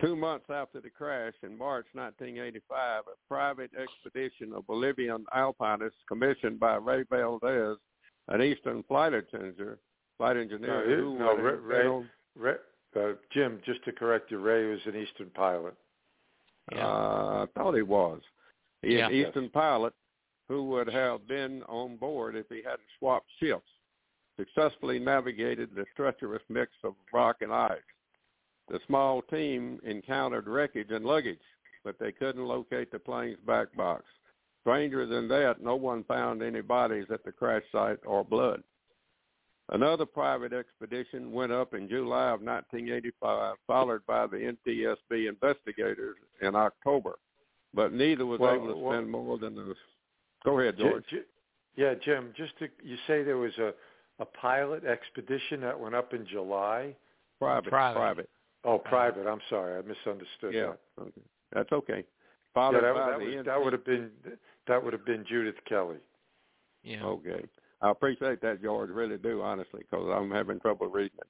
[SPEAKER 17] Two months after the crash in March 1985, a private expedition of Bolivian alpinists commissioned by Ray Valdez, an Eastern flight engineer, flight engineer
[SPEAKER 8] No,
[SPEAKER 17] who
[SPEAKER 8] no, Ray, Ray, Ray, uh, Jim, just to correct you, Ray was an Eastern pilot.
[SPEAKER 17] Uh, I thought he was. He
[SPEAKER 16] Yeah.
[SPEAKER 17] an Eastern pilot who would have been on board if he hadn't swapped shifts. Successfully navigated the treacherous mix of rock and ice. The small team encountered wreckage and luggage, but they couldn't locate the plane's back box. Stranger than that, no one found any bodies at the crash site or blood. Another private expedition went up in July of 1985, followed by the NTSB investigators in October, but neither was
[SPEAKER 8] Well,
[SPEAKER 17] able to
[SPEAKER 8] well-
[SPEAKER 17] spend more than the. Go ahead, George.
[SPEAKER 8] J- Yeah, Jim. Just to, you say there was a a pilot expedition that went up in July.
[SPEAKER 17] Private.
[SPEAKER 16] Private.
[SPEAKER 17] Private.
[SPEAKER 8] Oh, uh-huh. private. I'm sorry, I misunderstood.
[SPEAKER 17] Yeah.
[SPEAKER 8] That.
[SPEAKER 17] Okay. That's okay.
[SPEAKER 8] Yeah, that,
[SPEAKER 17] by
[SPEAKER 8] that,
[SPEAKER 17] the
[SPEAKER 8] was,
[SPEAKER 17] NT
[SPEAKER 8] that would have been that would have been Judith Kelly.
[SPEAKER 16] Yeah.
[SPEAKER 17] Okay. I appreciate that, George. Really do, honestly, because I'm having trouble reading it.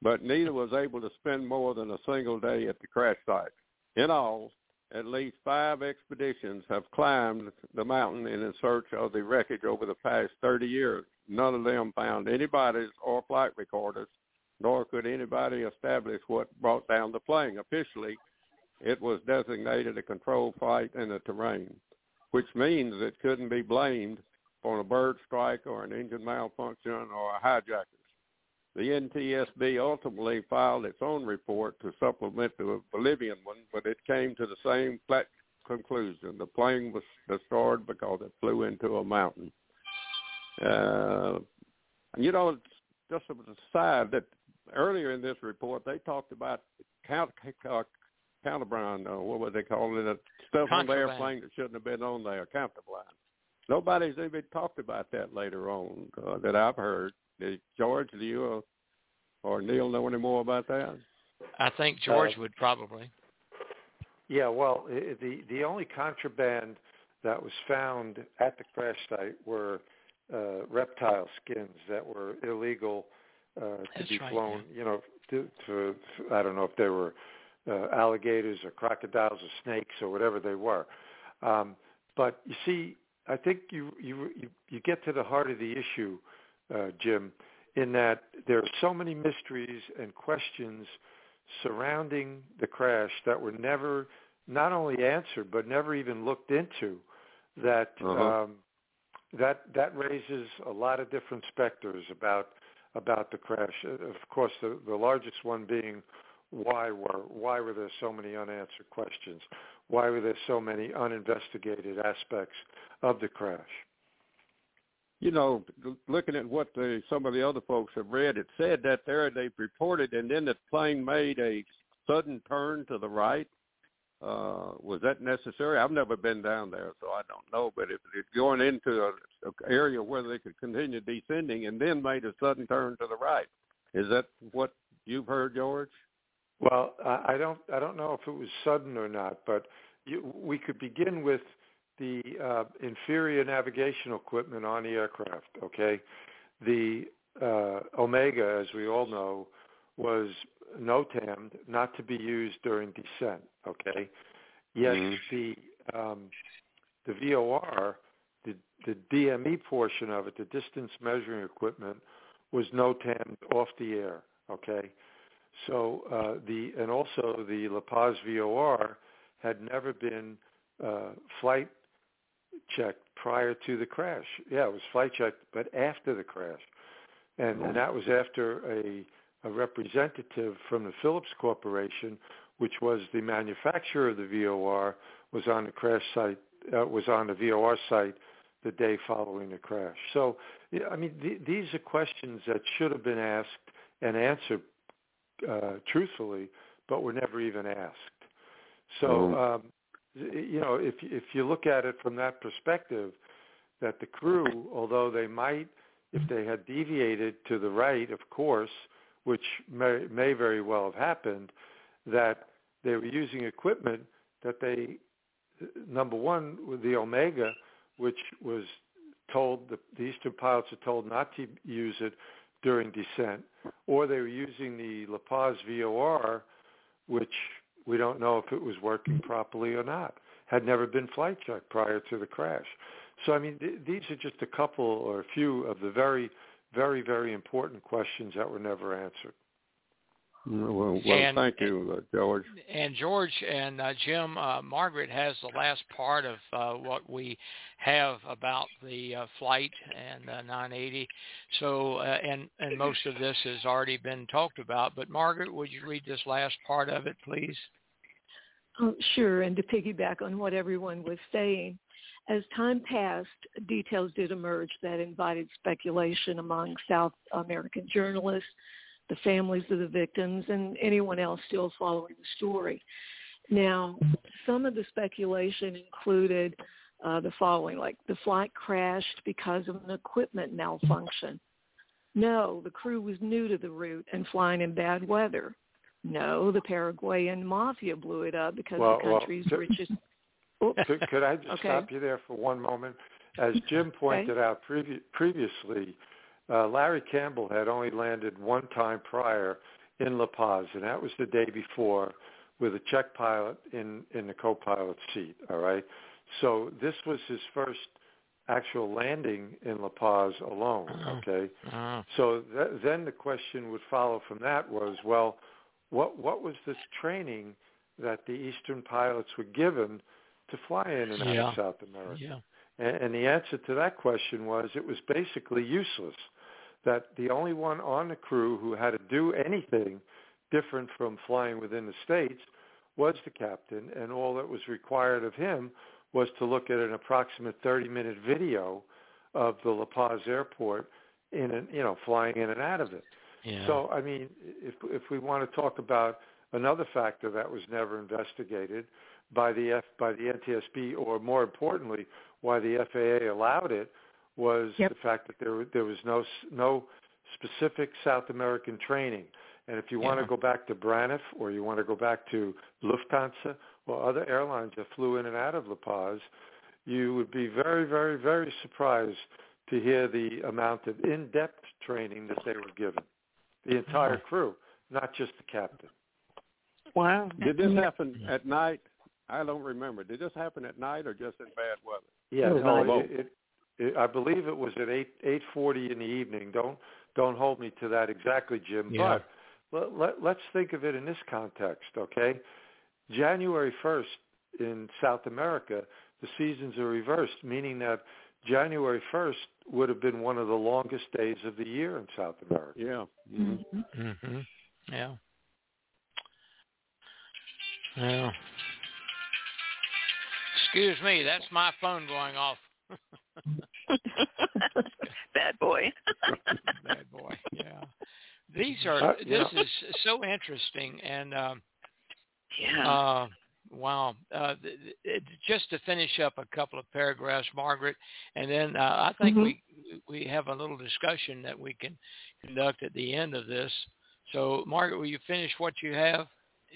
[SPEAKER 17] But neither was able to spend more than a single day at the crash site. In all, at least five expeditions have climbed the mountain in search of the wreckage over the past 30 years. None of them found any bodies or flight recorders, nor could anybody establish what brought down the plane. Officially, it was designated a controlled flight in the terrain, which means it couldn't be blamed for a bird strike or an engine malfunction or a hijackers. The NTSB ultimately filed its own report to supplement the Bolivian one, but it came to the same flat conclusion. The plane was destroyed because it flew into a mountain. Uh, you know, just as an aside, that earlier in this report they talked about count, uh, counterblind, uh, what would they call it? Stuff on the airplane that shouldn't have been on there, counterblind. Nobody's even talked about that later on uh, that I've heard. Did George, do you uh, or Neil know any more about that?
[SPEAKER 16] I think George
[SPEAKER 8] Uh,
[SPEAKER 16] would probably.
[SPEAKER 8] Yeah, well, i the the only contraband that was found at the crash site were uh, reptile skins that were illegal uh, to
[SPEAKER 16] That's
[SPEAKER 8] be
[SPEAKER 16] right,
[SPEAKER 8] flown. You know, to, to I don't know if they were uh, alligators or crocodiles or snakes or whatever they were. Um, but you see, I think you you you, you get to the heart of the issue, uh, Jim, in that there are so many mysteries and questions surrounding the crash that were never not only answered but never even looked into that
[SPEAKER 17] Uh-huh.
[SPEAKER 8] um, that that raises a lot of different specters about about the crash. Uh, Of course, the, the largest one being why were why were there so many unanswered questions? Why were there so many uninvestigated aspects of the crash?
[SPEAKER 17] you know, looking at what the, some of the other folks have read, it said that there they reported, and then the plane made a sudden turn to the right. Uh, was that necessary? I've never been down there, so I don't know. But if it's going into a, a area where they could continue descending and then made a sudden turn to the right, is that what you've heard, George?
[SPEAKER 8] Well, I I don't I don't know if it was sudden or not, but you, we could begin with the uh, inferior navigational equipment on the aircraft. Okay, the uh, Omega, as we all know, was NOTAMed not to be used during descent. Okay, yet
[SPEAKER 17] Mhm.
[SPEAKER 8] the um, the VOR, the the DME portion of it, the distance measuring equipment, was NOTAMed off the air. Okay, so uh, the and also the La Paz VOR had never been uh, flight checked prior to the crash. Yeah, it was flight checked, but after the crash, and and that was after a a representative from the Philips Corporation, which was the manufacturer of the VOR, was on the crash site, uh, was on the VOR site the day following the crash. So, I mean, th- these are questions that should have been asked and answered uh, truthfully, but were never even asked. So, um, you know, if if you look at it from that perspective, that the crew, although they might, if they had deviated to the right, of course, which may may very well have happened, that they were using equipment that they, number one, with the Omega, which was told the, the Eastern pilots are told not to use it during descent, or they were using the La Paz VOR, which we don't know if it was working properly or not. Had never been flight checked prior to the crash. So I mean, th- these are just a couple or a few of the very, very, very important questions that were never answered.
[SPEAKER 17] Well, well
[SPEAKER 16] And-
[SPEAKER 17] thank you, uh, George.
[SPEAKER 16] And George and uh, Jim, uh, Margaret has the last part of uh, what we have about the uh, flight and uh, 980. So, uh, and and most of this has already been talked about. But Margaret, would you read this last part of it, please?
[SPEAKER 19] Oh, sure, and to piggyback on what everyone was saying, as time passed, details did emerge that invited speculation among South American journalists, the families of the victims, and anyone else still following the story. Now, some of the speculation included uh, the following, like the flight crashed because of an equipment malfunction. No, the crew was new to the route and flying in bad weather. No, the Paraguayan mafia blew it up because
[SPEAKER 8] well,
[SPEAKER 19] the country's
[SPEAKER 8] well,
[SPEAKER 19] richest.
[SPEAKER 8] Could, could, I just
[SPEAKER 19] okay.
[SPEAKER 8] stop you there for one moment? As Jim pointed
[SPEAKER 19] okay.
[SPEAKER 8] out previ- previously, uh, Larry Campbell had only landed one time prior in La Paz, and that was the day before with a Czech pilot in in the co-pilot seat. All right, so this was his first actual landing in La Paz alone. Okay,
[SPEAKER 16] uh-huh.
[SPEAKER 8] so th- then the question would follow from that was, well, what what was this training that the Eastern pilots were given to fly in and out
[SPEAKER 16] yeah.
[SPEAKER 8] of South America?
[SPEAKER 16] Yeah.
[SPEAKER 8] And, and the answer to that question was it was basically useless. That the only one on the crew who had to do anything different from flying within the states was the captain, and all that was required of him was to look at an approximate 30-minute video of the La Paz airport in, you know, flying in and out of it.
[SPEAKER 16] Yeah.
[SPEAKER 8] So, I mean, if if we want to talk about another factor that was never investigated by the F by the NTSB, or more importantly, why the FAA allowed it, was
[SPEAKER 19] yep.
[SPEAKER 8] the fact that there there was no no specific South American training. And if you
[SPEAKER 16] yeah.
[SPEAKER 8] want to go back to Braniff or you want to go back to Lufthansa or other airlines that flew in and out of La Paz, you would be very, very, very surprised to hear the amount of in-depth training that they were given. The entire crew, not just the captain.
[SPEAKER 17] Wow. Did this happen at night? I don't remember. Did this happen at night or just in bad weather?
[SPEAKER 8] Yeah, no, it, it, it, I believe it was at eight eight forty in the evening. Don't don't hold me to that exactly, Jim.
[SPEAKER 16] Yeah.
[SPEAKER 8] But let, let, let's think of it in this context, okay? January first in South America, the seasons are reversed, meaning that January first would have been one of the longest days of the year in South America.
[SPEAKER 17] Yeah.
[SPEAKER 16] Mm-hmm. Mm-hmm. Yeah. Yeah. Excuse me, that's my phone going off. (laughs) (laughs)
[SPEAKER 1] Bad boy. (laughs)
[SPEAKER 16] Bad boy. Yeah. These are.
[SPEAKER 8] Uh,
[SPEAKER 16] this
[SPEAKER 8] yeah.
[SPEAKER 16] is so interesting, and um,
[SPEAKER 1] yeah.
[SPEAKER 16] uh, wow. Uh, th- th- just to finish up a couple of paragraphs, Margaret, and then uh, I think
[SPEAKER 19] Mhm.
[SPEAKER 16] we we have a little discussion that we can conduct at the end of this. So, Margaret, will you finish what you have?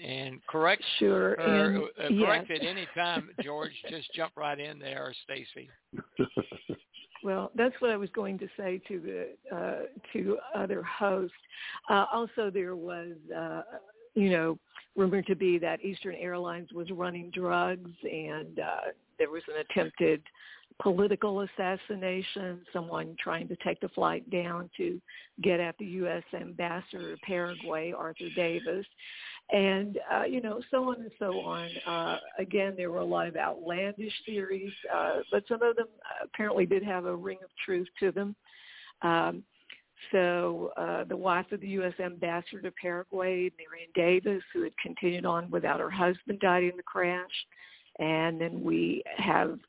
[SPEAKER 16] And correct
[SPEAKER 19] Sure.
[SPEAKER 16] or
[SPEAKER 19] and
[SPEAKER 16] uh,
[SPEAKER 19] yes.
[SPEAKER 16] correct at any time, George. just jump right in there, Stacy. (laughs)
[SPEAKER 19] Well, that's what I was going to say to the uh, to other hosts. Uh, also, there was, uh, you know, rumored to be that Eastern Airlines was running drugs, and uh, there was an attempted political assassination. Someone trying to take the flight down to get at the U.S. ambassador to Paraguay, Arthur Davis, and uh, you know, so on and so on. Uh, again, there were a lot of outlandish theories, uh, but some of them apparently did have a ring of truth to them. Um, so uh, the wife of the U.S. ambassador to Paraguay, Marion Davis, who had continued on without her husband, died in the crash. And then we have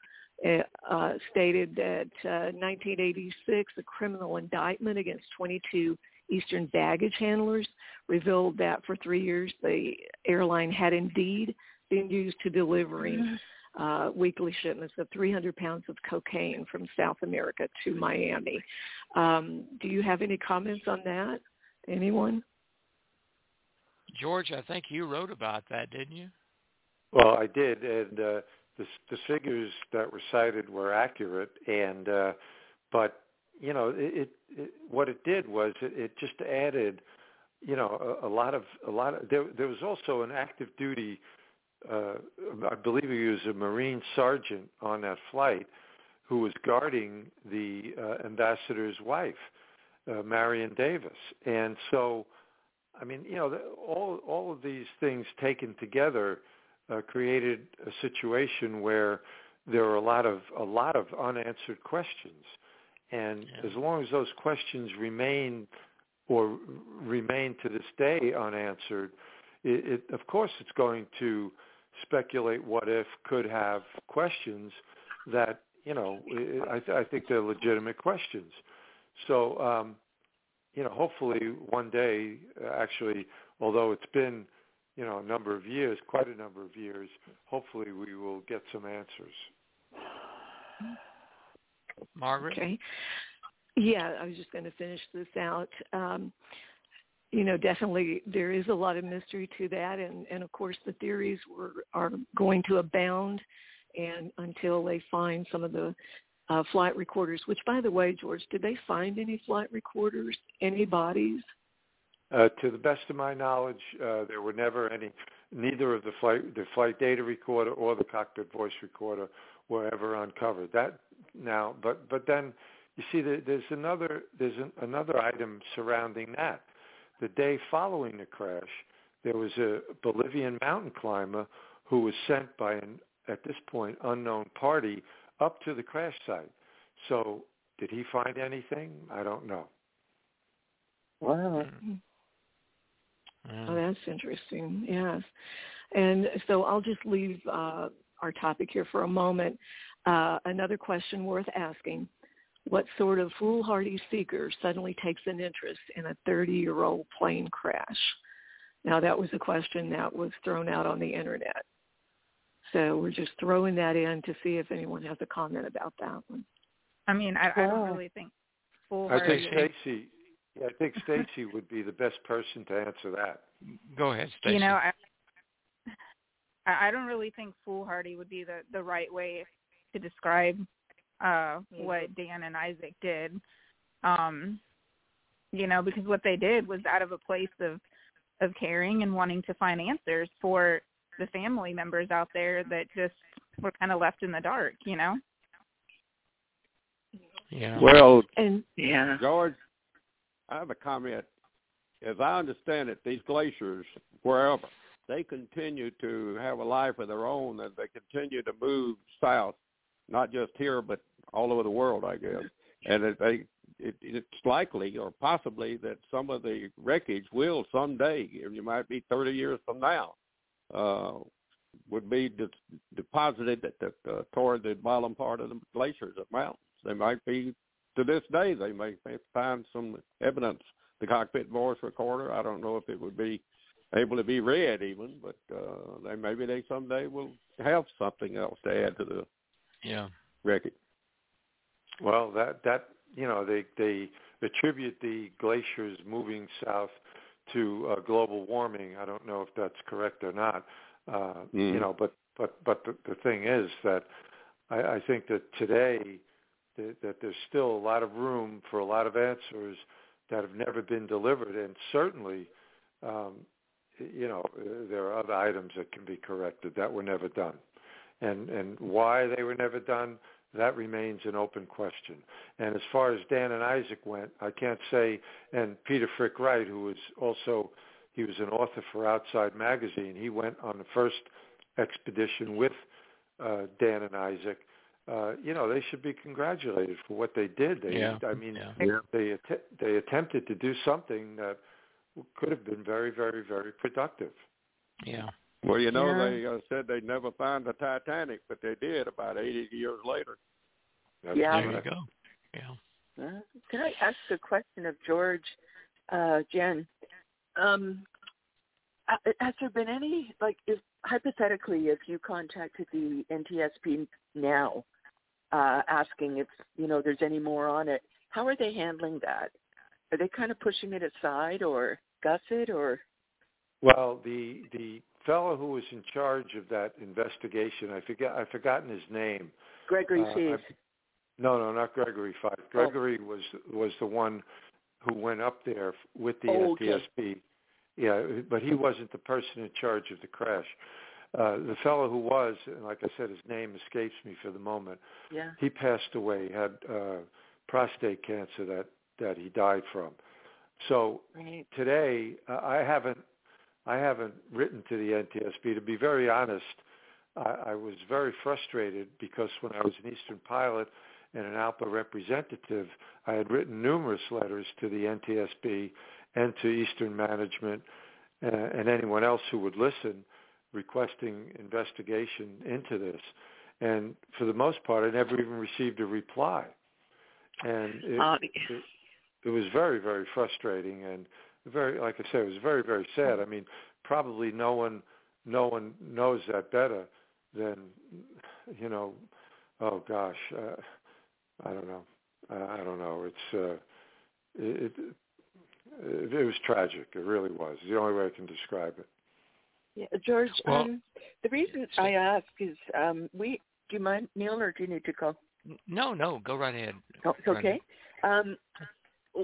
[SPEAKER 19] uh, stated that uh, 1986, a criminal indictment against 22 Eastern baggage handlers revealed that for three years the airline had indeed been used to delivering uh, weekly shipments of 300 pounds of cocaine from South America to Miami. Um, do you have any comments on that? Anyone?
[SPEAKER 16] George, I think you wrote about that, didn't you?
[SPEAKER 8] Well, I did, and uh, the, the figures that were cited were accurate, and uh, but you know, it, it what it did was it, it just added, you know, a, a lot of a lot of there. There was also an active duty. Uh, I believe he was a Marine sergeant on that flight, who was guarding the uh, ambassador's wife, uh, Marion Davis, and so, I mean, you know, the, all all of these things taken together uh, created a situation where there were a lot of a lot of unanswered questions and
[SPEAKER 16] yeah.
[SPEAKER 8] as long as those questions remain or remain to this day unanswered, it, it, of course it's going to speculate what if could have questions that, you know, I, th- I think they're legitimate questions. So, um, you know, hopefully one day, actually, although it's been, you know, a number of years, quite a number of years, hopefully we will get some answers.
[SPEAKER 16] Margaret?
[SPEAKER 19] Okay. Yeah, I was just going to finish this out. Um, you know, definitely there is a lot of mystery to that, and and of course the theories were are going to abound, and until they find some of the uh, flight recorders. Which, by the way, George, did they find any flight recorders? Any bodies?
[SPEAKER 8] Uh, to the best of my knowledge, uh, there were never any. Neither of the flight the flight data recorder or the cockpit voice recorder were ever uncovered. That now, but but then you see, there's another there's an, another item surrounding that the day following the crash, there was a Bolivian mountain climber who was sent by an, at this point, unknown party up to the crash site. So did he find anything? I don't know.
[SPEAKER 19] Wow. Oh, that's interesting. Yes. And so I'll just leave uh, our topic here for a moment. Uh, another question worth asking what sort of foolhardy seeker suddenly takes an interest in a 30-year-old plane crash? Now, that was a question that was thrown out on the internet. So we're just throwing that in to see if anyone has a comment about that one.
[SPEAKER 12] I mean, I, I don't really think foolhardy.
[SPEAKER 8] I think Stacy. Yeah, I think Stacy would be the best person to answer that.
[SPEAKER 16] Go ahead, Stacy.
[SPEAKER 12] You know, I, I don't really think foolhardy would be the the right way to describe uh what Dan and Isaac did. Um you know, because what they did was out of a place of of caring and wanting to find answers for the family members out there that just were kind of left in the dark, you know.
[SPEAKER 16] Yeah.
[SPEAKER 17] Well,
[SPEAKER 19] and
[SPEAKER 1] yeah,
[SPEAKER 17] George, I have a comment. As I understand it, these glaciers, wherever they continue to have a life of their own, and they continue to move south not just here but all over the world, I guess. And it, they, it, it's likely or possibly that some of the wreckage will someday, you might be 30 years from now, uh, would be de- deposited at the, uh, toward the bottom part of the glaciers of mountains. They might be to this day. They may, may find some evidence. The cockpit voice recorder. I don't know if it would be able to be read even, but uh, they maybe they someday will have something else to add to the
[SPEAKER 16] yeah.
[SPEAKER 17] Ricky.
[SPEAKER 8] Well, that that you know they they attribute the glaciers moving south to uh, global warming. I don't know if that's correct or not. Uh,
[SPEAKER 17] mm.
[SPEAKER 8] You know, but but but the, the thing is that I, I think that today that, that there's still a lot of room for a lot of answers that have never been delivered, and certainly, um, you know, there are other items that can be corrected that were never done and and why they were never done that remains an open question. And as far as Dan and Isaac went, I can't say. And Peter Frick-Wright, who was also he was an author for Outside Magazine, he went on the first expedition with uh, Dan and Isaac. Uh, you know, they should be congratulated for what they did. They,
[SPEAKER 16] yeah.
[SPEAKER 8] I mean,
[SPEAKER 16] yeah.
[SPEAKER 8] they att- they attempted to do something that could have been very, very, very productive.
[SPEAKER 16] Yeah.
[SPEAKER 17] Well, you know,
[SPEAKER 19] Yeah.
[SPEAKER 17] they uh, said they'd never find the Titanic, but they did about 80 years later.
[SPEAKER 8] That's
[SPEAKER 1] Yeah.
[SPEAKER 16] There you go. Yeah.
[SPEAKER 1] Uh, can I ask a question of George, uh, Jehn? Um, uh, has there been any, like, if hypothetically, if you contacted the NTSB now, uh, asking if you know there's any more on it, how are they handling that? Are they kind of pushing it aside or gusset or?
[SPEAKER 8] Well, the the fellow who was in charge of that investigation, I forget I've forgotten his name.
[SPEAKER 1] Gregory
[SPEAKER 8] Uh, Feith. No, no, not Gregory Feith. Gregory was was the one who went up there with the
[SPEAKER 1] Oh, okay.
[SPEAKER 8] NTSB. Yeah, but he wasn't the person in charge of the crash. Uh, the fellow who was, and like I said, his name escapes me for the moment.
[SPEAKER 1] Yeah.
[SPEAKER 8] He passed away. He had uh, prostate cancer that that he died from. So
[SPEAKER 1] Right.
[SPEAKER 8] today, uh, I haven't I haven't written to the NTSB. To be very honest, I, I was very frustrated because when I was an Eastern pilot and an ALPA representative, I had written numerous letters to the NTSB and to Eastern management uh, and anyone else who would listen requesting investigation into this. And for the most part, I never even received a reply. And it,
[SPEAKER 1] Uh,
[SPEAKER 8] it, it was very, very frustrating and very, like I said, it was very, very sad. I mean, probably no one, no one knows that better than, you know, oh gosh, uh, I don't know. Uh, I don't know. It's uh, it, it it was tragic. It really was. The only way I can describe it.
[SPEAKER 1] Yeah, George. Well, um, the reason I ask is um, we. Do you mind, Neil, or do you need to go?
[SPEAKER 16] No, no, go right ahead.
[SPEAKER 1] Oh, it's okay. Um,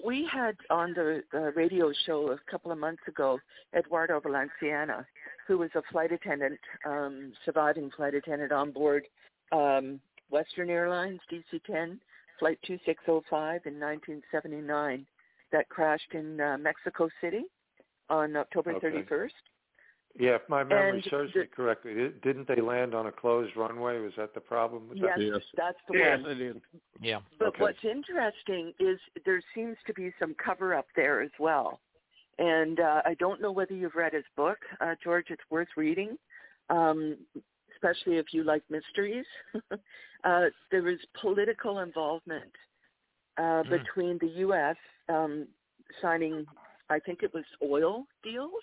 [SPEAKER 1] we had on the, the radio show a couple of months ago Eduardo Valenciana, who was a flight attendant, um, surviving flight attendant on board um, Western Airlines DC-10 flight 2605 in 1979 that crashed in uh, Mexico City on October
[SPEAKER 8] okay.
[SPEAKER 1] 31st.
[SPEAKER 8] Yeah, if my memory
[SPEAKER 1] and
[SPEAKER 8] serves
[SPEAKER 1] the,
[SPEAKER 8] me correctly, didn't they land on a closed runway? Was that the problem? Was
[SPEAKER 1] yes,
[SPEAKER 8] that?
[SPEAKER 1] yes, that's the
[SPEAKER 17] yes,
[SPEAKER 1] one.
[SPEAKER 17] It.
[SPEAKER 16] Yeah.
[SPEAKER 1] But
[SPEAKER 8] okay.
[SPEAKER 1] what's interesting is there seems to be some cover up there as well. And uh, I don't know whether you've read his book, uh, George. It's worth reading, um, especially if you like mysteries. (laughs) uh, there was political involvement uh,
[SPEAKER 16] Mm.
[SPEAKER 1] between the U.S. Um, signing, I think it was oil deals.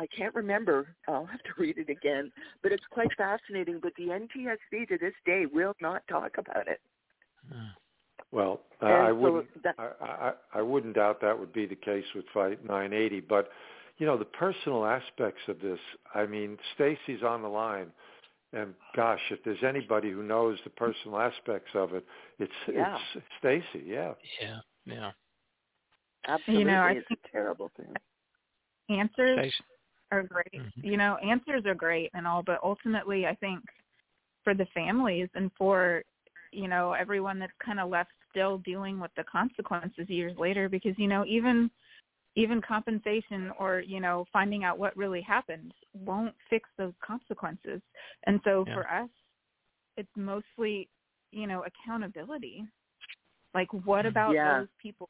[SPEAKER 1] I can't remember. I'll have to read it again. But it's quite fascinating. But the NTSB to this day will not talk about it.
[SPEAKER 8] Well, uh, I
[SPEAKER 1] so
[SPEAKER 8] wouldn't.
[SPEAKER 1] that-
[SPEAKER 8] I, I I wouldn't doubt that would be the case with Flight 980. But you know, the personal aspects of this. I mean, Stacy's on the line, and gosh, if there's anybody who knows the personal aspects of it, it's
[SPEAKER 1] Yeah.
[SPEAKER 8] it's Stacy. Yeah.
[SPEAKER 16] Yeah, yeah.
[SPEAKER 1] Absolutely,
[SPEAKER 12] You know, I
[SPEAKER 1] it's a terrible thing.
[SPEAKER 12] Answers
[SPEAKER 16] Stacy.
[SPEAKER 12] Are great.
[SPEAKER 16] Mhm.
[SPEAKER 12] You know, answers are great and all, but ultimately, I think for the families and for you know everyone that's kind of left still dealing with the consequences years later, because you know even even compensation or you know finding out what really happened won't fix those consequences. And so
[SPEAKER 16] Yeah.
[SPEAKER 12] for us, it's mostly you know accountability. Like, what about
[SPEAKER 1] Yeah.
[SPEAKER 12] those people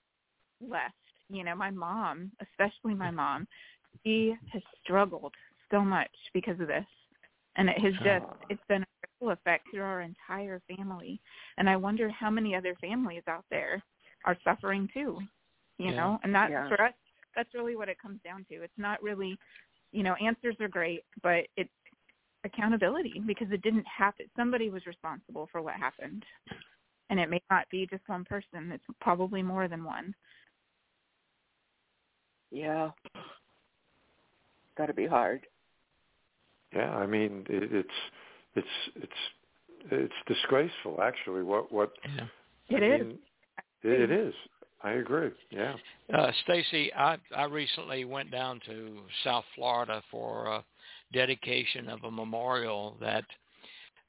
[SPEAKER 12] left? You know, my mom, especially my mom, she has struggled so much because of this. And it has just it's been a ripple effect through our entire family. And i wonder how many other families out there are suffering too you
[SPEAKER 16] Yeah.
[SPEAKER 12] know? And that's
[SPEAKER 1] Yeah.
[SPEAKER 12] for us that's really what it comes down to. It's not really you know answers are great but it's accountability because it didn't happen. Somebody was responsible for what happened. And it may not be just one person. It's probably more than one.
[SPEAKER 1] Yeah. Got to be hard.
[SPEAKER 8] Yeah. I mean, it, it's it's it's it's disgraceful. Actually, what what
[SPEAKER 16] Yeah.
[SPEAKER 12] It
[SPEAKER 8] I
[SPEAKER 12] is.
[SPEAKER 8] mean, it, it is. I agree. Yeah.
[SPEAKER 16] Uh, Stacy, I, I recently went down to South Florida for a dedication of a memorial that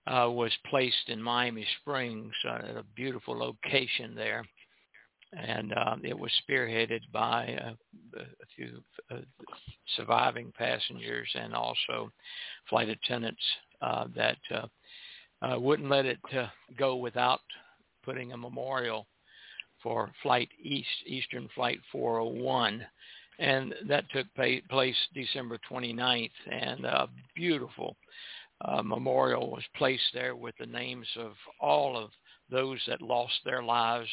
[SPEAKER 16] uh, was placed in Miami Springs, uh, at a beautiful location there, and um, it was spearheaded by uh, a few uh, surviving passengers and also flight attendants uh, that uh, uh, wouldn't let it uh, go without putting a memorial for Flight East, Eastern Flight 401. And that took pa- place December 29th, and a beautiful memorial was placed there with the names of all of those that lost their lives,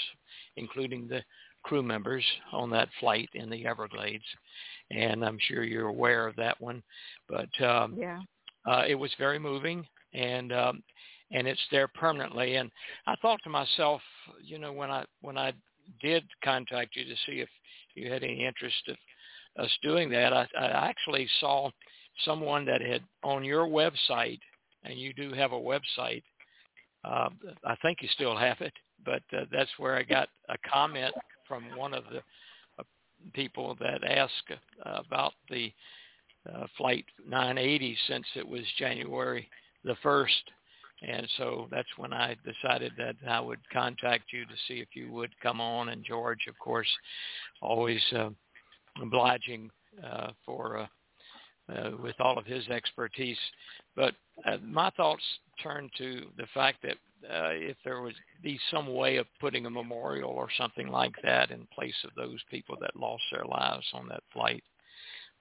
[SPEAKER 16] including the crew members on that flight in the Everglades. And I'm sure you're aware of that one. But um,
[SPEAKER 12] yeah
[SPEAKER 16] uh, it was very moving, and um, and it's there permanently. And I thought to myself, you know, when I when I did contact you to see if you had any interest of us doing that, I, I actually saw someone that had on your website, and you do have a website. Uh, I think you still have it, but uh, that's where I got a comment from one of the uh, people that asked uh, about the uh, flight 980 since it was January the 1st. And so that's when I decided that I would contact you to see if you would come on. And George, of course, always uh, obliging uh, for uh, uh, with all of his expertise. But uh, my thoughts turn to the fact that uh, if there would be some way of putting a memorial or something like that in place of those people that lost their lives on that flight,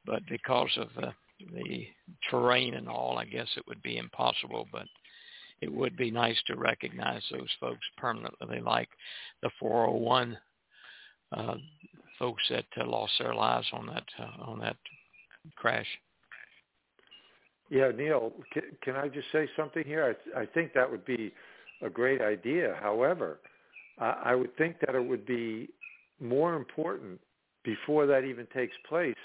[SPEAKER 16] but because of uh, the terrain and all, I guess it would be impossible. But it would be nice to recognize those folks permanently, like the 401 uh, folks that uh, lost their lives on that uh, on that crash.
[SPEAKER 8] Yeah, Neil, can, can I just say something here? I, I think that would be a great idea. However, I would think that it would be more important before that even takes place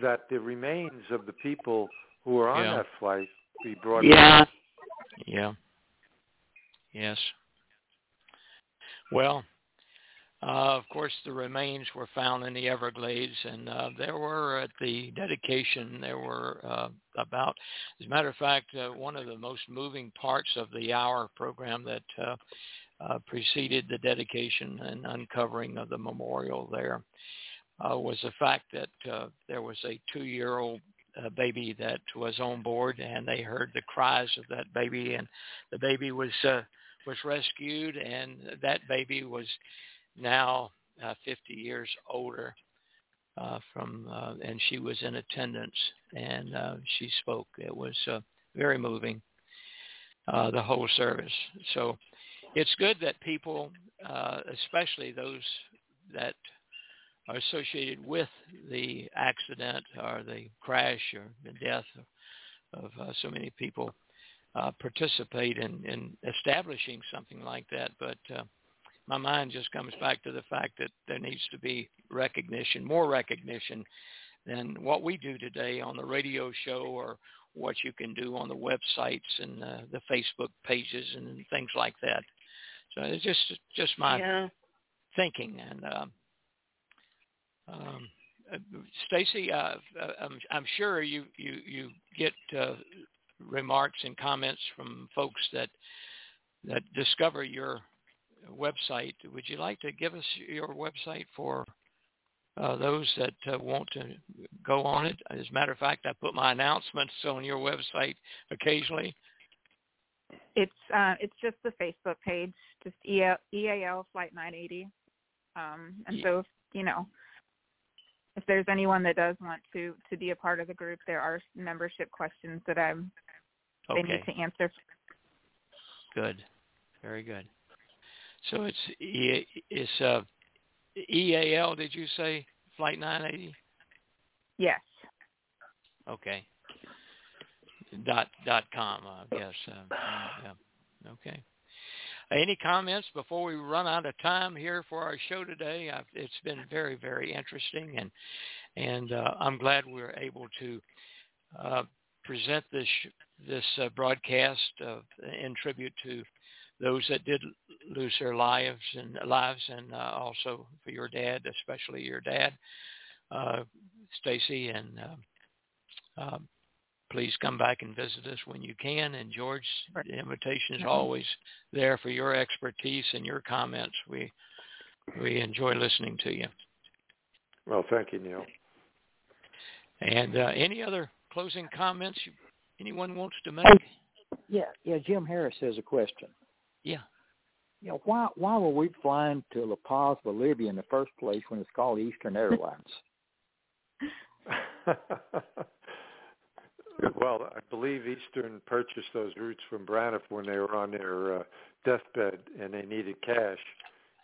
[SPEAKER 8] that the remains of the people who are on
[SPEAKER 16] Yeah.
[SPEAKER 8] that flight be brought
[SPEAKER 1] Yeah.
[SPEAKER 8] back.
[SPEAKER 16] Yeah. Yes. Well, uh, of course, the remains were found in the Everglades, and uh, there were at the dedication. There were uh, about, as a matter of fact, uh, one of the most moving parts of the hour program that uh, uh, preceded the dedication and uncovering of the memorial there was the fact that there was a two-year-old baby that was on board, and they heard the cries of that baby, and the baby was was rescued, and that baby was now uh, 50 years older uh, from, uh, and she was in attendance, and uh, she spoke. It was uh, very moving, uh, the whole service. So it's good that people, uh, especially those that are associated with the accident or the crash or the death of, of uh, so many people, uh, participate in, in establishing something like that. But uh, my mind just comes back to the fact that there needs to be recognition, more recognition than what we do today on the radio show or what you can do on the websites and uh, the Facebook pages and things like that. So it's just just my
[SPEAKER 1] Yeah.
[SPEAKER 16] thinking and. Um, um, uh, Stacy, uh, uh, I'm, I'm sure you you you get uh, remarks and comments from folks that that discover your website. Would you like to give us your website for uh, those that uh, want to go on it? As a matter of fact, I put my announcements on your website occasionally.
[SPEAKER 12] It's uh, it's just the Facebook page, just EAL, EAL Flight 980. Um, and
[SPEAKER 16] Ye-
[SPEAKER 12] so, if, you know, if there's anyone that does want to to be a part of the group, there are membership questions that I'm they need to answer.
[SPEAKER 16] Good. Very good. So it's E it's uh, EAL. Did you say Flight 980?
[SPEAKER 12] Yes.
[SPEAKER 16] Okay. Dot dot com, I guess. Uh, yeah. Okay. Any comments before we run out of time here for our show today? I've, it's been very very interesting, and and uh, I'm glad we are able to uh, present this this uh, broadcast uh, in tribute to those that did lose their lives and lives, and uh, also for your dad, especially your dad, uh, Stacy, and uh, uh, please come back and visit us when you can. And George, the invitation is
[SPEAKER 12] Mhm.
[SPEAKER 16] always there for your expertise and your comments. We we enjoy listening to you.
[SPEAKER 8] Well, thank you, Neil.
[SPEAKER 16] And uh, any other closing comments anyone wants to make?
[SPEAKER 18] Yeah, yeah. Jim Harris has a question.
[SPEAKER 16] Yeah.
[SPEAKER 18] You know, why why were we flying to La Paz, Bolivia in the first place when it's called Eastern Airlines? (laughs) (laughs)
[SPEAKER 8] well, I believe Eastern purchased those routes from Braniff when they were on their uh, deathbed and they needed cash,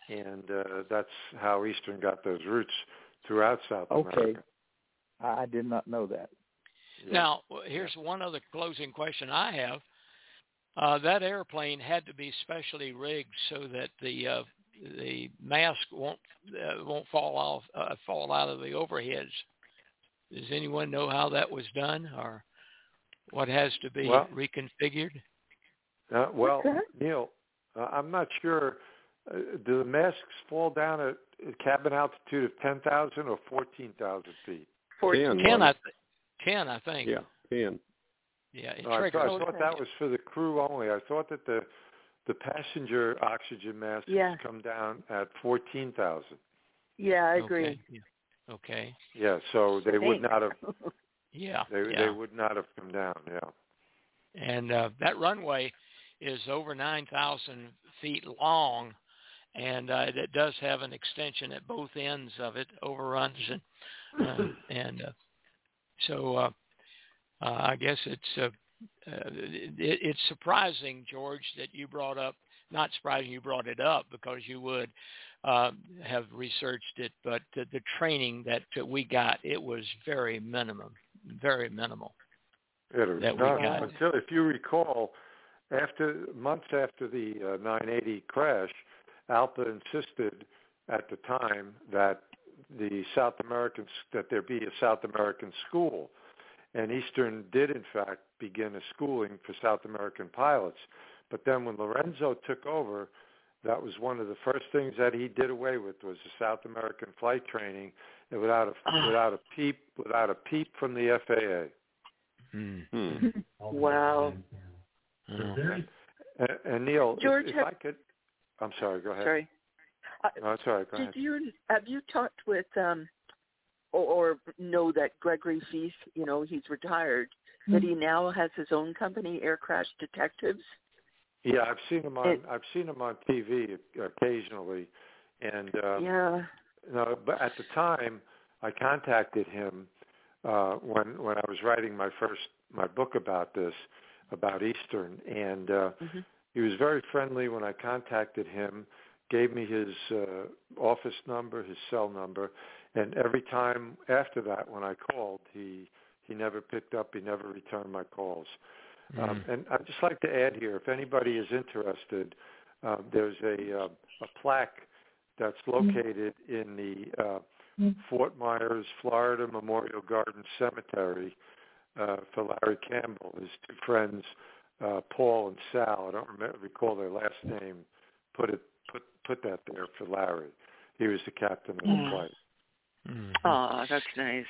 [SPEAKER 8] and uh, that's how Eastern got those routes throughout South
[SPEAKER 18] Okay.
[SPEAKER 8] America.
[SPEAKER 18] Okay, I did not know that.
[SPEAKER 16] Now, here's one other closing question I have. Uh, that airplane had to be specially rigged so that the uh, the mask won't uh, won't fall off uh, fall out of the overheads. Does anyone know how that was done, or what has to be
[SPEAKER 8] Well-
[SPEAKER 16] reconfigured?
[SPEAKER 8] Uh, well, Neil, uh, I'm not sure. Uh, do the masks fall down at at cabin altitude of 10,000 or 14,000 feet?
[SPEAKER 17] Ten,
[SPEAKER 16] Ten,
[SPEAKER 17] wasn't
[SPEAKER 16] I
[SPEAKER 17] it?
[SPEAKER 16] th- ten, I think.
[SPEAKER 17] Yeah, ten.
[SPEAKER 16] Yeah. It
[SPEAKER 8] Oh, I,
[SPEAKER 16] triggers.
[SPEAKER 8] thought, I thought that was for the crew only. I thought that the the passenger oxygen masks
[SPEAKER 1] Yeah.
[SPEAKER 8] come down at 14,000.
[SPEAKER 1] Yeah, I agree.
[SPEAKER 16] Okay. Yeah. Okay.
[SPEAKER 8] Yeah, so they would not have (laughs)
[SPEAKER 16] Yeah.
[SPEAKER 8] they
[SPEAKER 16] yeah.
[SPEAKER 8] they would not have come down. Yeah.
[SPEAKER 16] and uh, that runway is over 9,000 feet long, and uh, it does have an extension at both ends of it, overruns and uh, (laughs) and uh, so uh, uh, I guess it's uh, uh, it, it's surprising, George, that you brought up. Not surprising you brought it up because you would uh, have researched it, but the, the training that uh, we got it was very minimum, very minimal.
[SPEAKER 8] It was
[SPEAKER 16] That we got.
[SPEAKER 8] until, if you recall, after months after the uh, 980 crash, ALPA insisted at the time that the South American that there be a South American school, and Eastern did in fact begin a schooling for South American pilots. But then when Lorenzo took over, that was one of the first things that he did away with was the South American flight training, and without a
[SPEAKER 1] Ah.
[SPEAKER 8] without a peep without a peep from the FAA.
[SPEAKER 16] Hmm. (laughs)
[SPEAKER 1] wow.
[SPEAKER 8] And, and Neil,
[SPEAKER 1] George,
[SPEAKER 8] if, if
[SPEAKER 1] have-
[SPEAKER 8] I could, I'm sorry. Go ahead.
[SPEAKER 1] Sorry. Uh,
[SPEAKER 8] No, sorry. all right. Go
[SPEAKER 1] Did
[SPEAKER 8] ahead.
[SPEAKER 1] you have you talked with um or, or know that Gregory Feith, you know, he's retired, that he now has his own company, Air Crash Detectives?
[SPEAKER 8] Yeah, I've seen him on
[SPEAKER 1] It-
[SPEAKER 8] I've seen him on TV occasionally, and um,
[SPEAKER 1] yeah.
[SPEAKER 8] no, but at the time I contacted him uh, when when I was writing my first my book about this about Eastern, and uh,
[SPEAKER 1] hmm
[SPEAKER 8] he was very friendly when I contacted him. Gave me his uh, office number, his cell number, and every time after that, when I called, he he never picked up. He never returned my calls. Um, and I'd just like to add here, if anybody is interested, uh, there's a uh, a plaque that's located in the uh, Fort Myers, Florida Memorial Garden Cemetery uh, for Larry Campbell. His two friends, uh, Paul and Sal, I don't remember, recall their last name, put it put put that there for Larry. He was the captain of the
[SPEAKER 1] Mm.
[SPEAKER 8] Flight.
[SPEAKER 1] Oh, that's nice.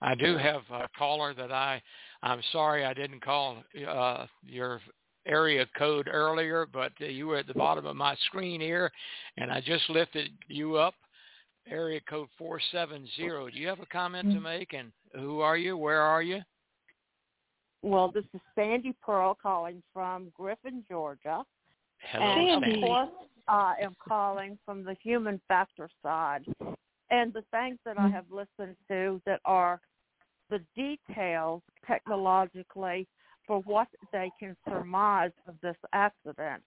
[SPEAKER 16] I do have a caller that I. I'm sorry I didn't call uh, your area code earlier, but uh, you were at the bottom of my screen here, and I just lifted you up. Area code four seven zero. Do you have a comment to make? And who are you? Where are you?
[SPEAKER 20] Well, this is Sandy Pearl calling from Griffin, Georgia.
[SPEAKER 16] Hello,
[SPEAKER 20] and
[SPEAKER 16] Sandy.
[SPEAKER 20] of course, I am calling from the human factor side. And the things that I mm-hmm. have listened to that are the details technologically for what they can surmise of this accident,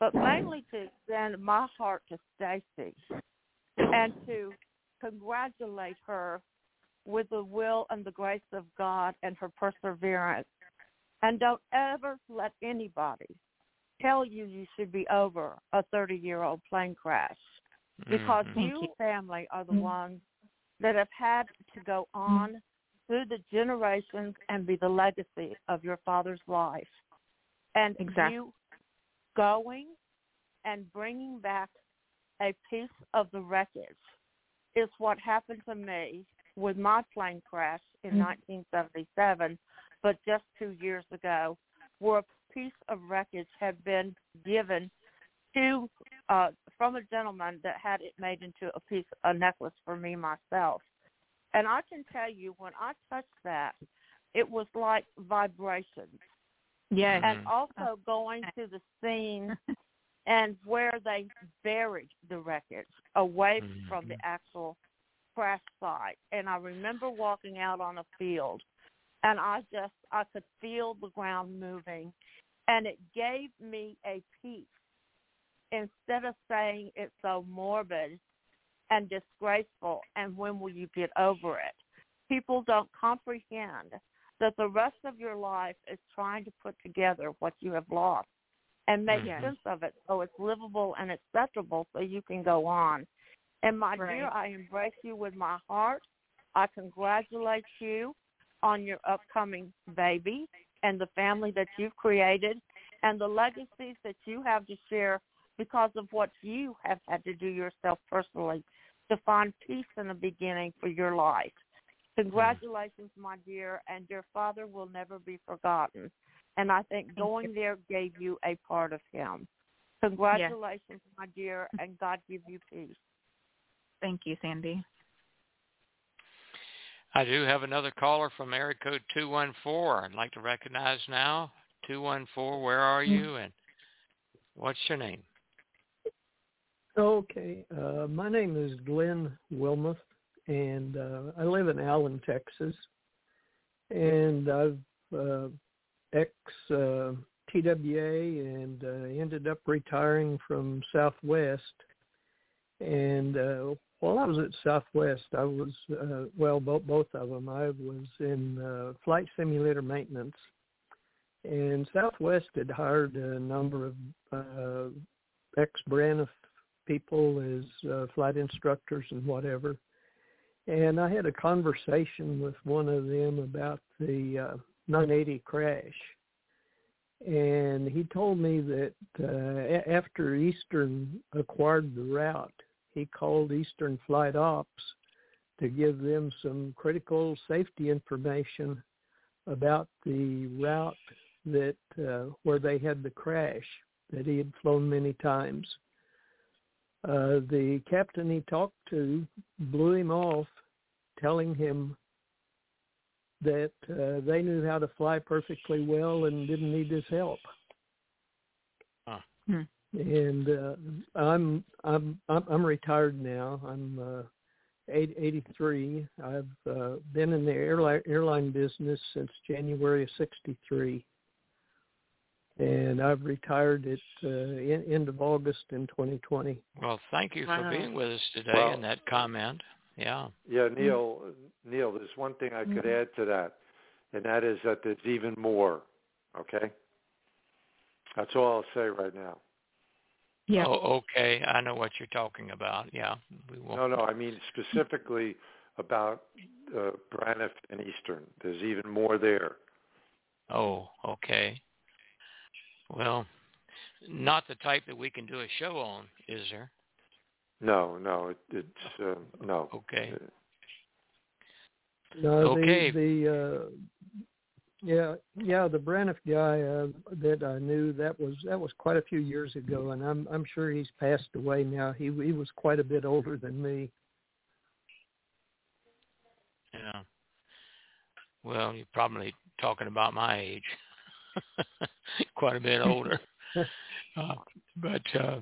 [SPEAKER 20] but mainly to extend my heart to Stacy and to congratulate her with the will and the grace of God and her perseverance. And don't ever let anybody tell you you should be over a 30 year old plane crash because
[SPEAKER 16] Mhm.
[SPEAKER 20] you family are the ones that have had to go on through the generations and be the legacy of your father's life. And
[SPEAKER 12] Exactly.
[SPEAKER 20] you going and bringing back a piece of the wreckage is what happened to me with my plane crash in 1977, but just two years ago, where a piece of wreckage had been given to uh, from a gentleman that had it made into a piece, a necklace for me myself. And I can tell you, when I touched that, it was like vibrations.
[SPEAKER 12] Yes.
[SPEAKER 20] And mm-hmm. also going to the scene (laughs) and where they buried the wreckage away mm-hmm. from the actual crash site. And I remember walking out on a field and I just I could feel the ground moving and it gave me a peace instead of saying it's so morbid and disgraceful and when will you get over it people don't comprehend that the rest of your life is trying to put together what you have lost and make
[SPEAKER 12] Mhm.
[SPEAKER 20] sense of it so it's livable and acceptable so you can go on and my
[SPEAKER 12] Right.
[SPEAKER 20] dear i embrace you with my heart i congratulate you on your upcoming baby and the family that you've created and the legacies that you have to share because of what you have had to do yourself personally to find peace in the beginning for your life. Congratulations, my dear, and your father will never be forgotten. And I think going there gave you a part of him. Congratulations, my dear, and God give you peace.
[SPEAKER 12] Thank you, Sandy.
[SPEAKER 16] I do have another caller from area code 214. I'd like to recognize now. 214, where are mm. you and what's your name?
[SPEAKER 21] Okay. Uh, my name is Glenn Wilmoth, and uh, I live in Allen, Texas. And I've uh, ex uh, TWA and uh, ended up retiring from Southwest. And uh, while I was at Southwest, I was uh, well, both both of them. I was in uh, flight simulator maintenance, and Southwest had hired a number of uh, ex-Braniff people as uh, flight instructors and whatever. And I had a conversation with one of them about the uh, 980 crash. And he told me that uh, after Eastern acquired the route, he called Eastern Flight Ops to give them some critical safety information about the route that uh, where they had the crash that he had flown many times. Uh, the captain he talked to blew him off, telling him that uh, they knew how to fly perfectly well and didn't need his help.
[SPEAKER 16] Huh.
[SPEAKER 21] Hmm. And uh, I'm I'm I'm retired now. I'm uh, 83. I've uh, been in the airline airline business since January of '63, and I've retired at uh, in, end of August in 2020.
[SPEAKER 16] Well, thank you for
[SPEAKER 21] Wow.
[SPEAKER 16] being with us today
[SPEAKER 8] Well-
[SPEAKER 16] and that comment. Yeah.
[SPEAKER 8] Yeah, Neil, Neil, there's one thing I could add to that, and that is that there's even more. Okay, that's all I'll say right now.
[SPEAKER 21] Yeah.
[SPEAKER 16] Oh, okay. I know what you're talking about. Yeah. We will.
[SPEAKER 8] No, no, I mean specifically about uh, Braniff and Eastern. There's even more there.
[SPEAKER 16] Oh, okay. Well, not the type that we can do a show on, is there?
[SPEAKER 8] No, no, it, it's uh, no.
[SPEAKER 16] Okay.
[SPEAKER 21] No,
[SPEAKER 16] Okay.
[SPEAKER 21] the the uh, yeah yeah the Braniff guy uh, that I knew that was that was quite a few years ago, and I'm I'm sure he's passed away now. He he was quite a bit older than me.
[SPEAKER 16] Yeah. Well, you're probably talking about my age. (laughs) Quite a bit older. (laughs) uh, but uh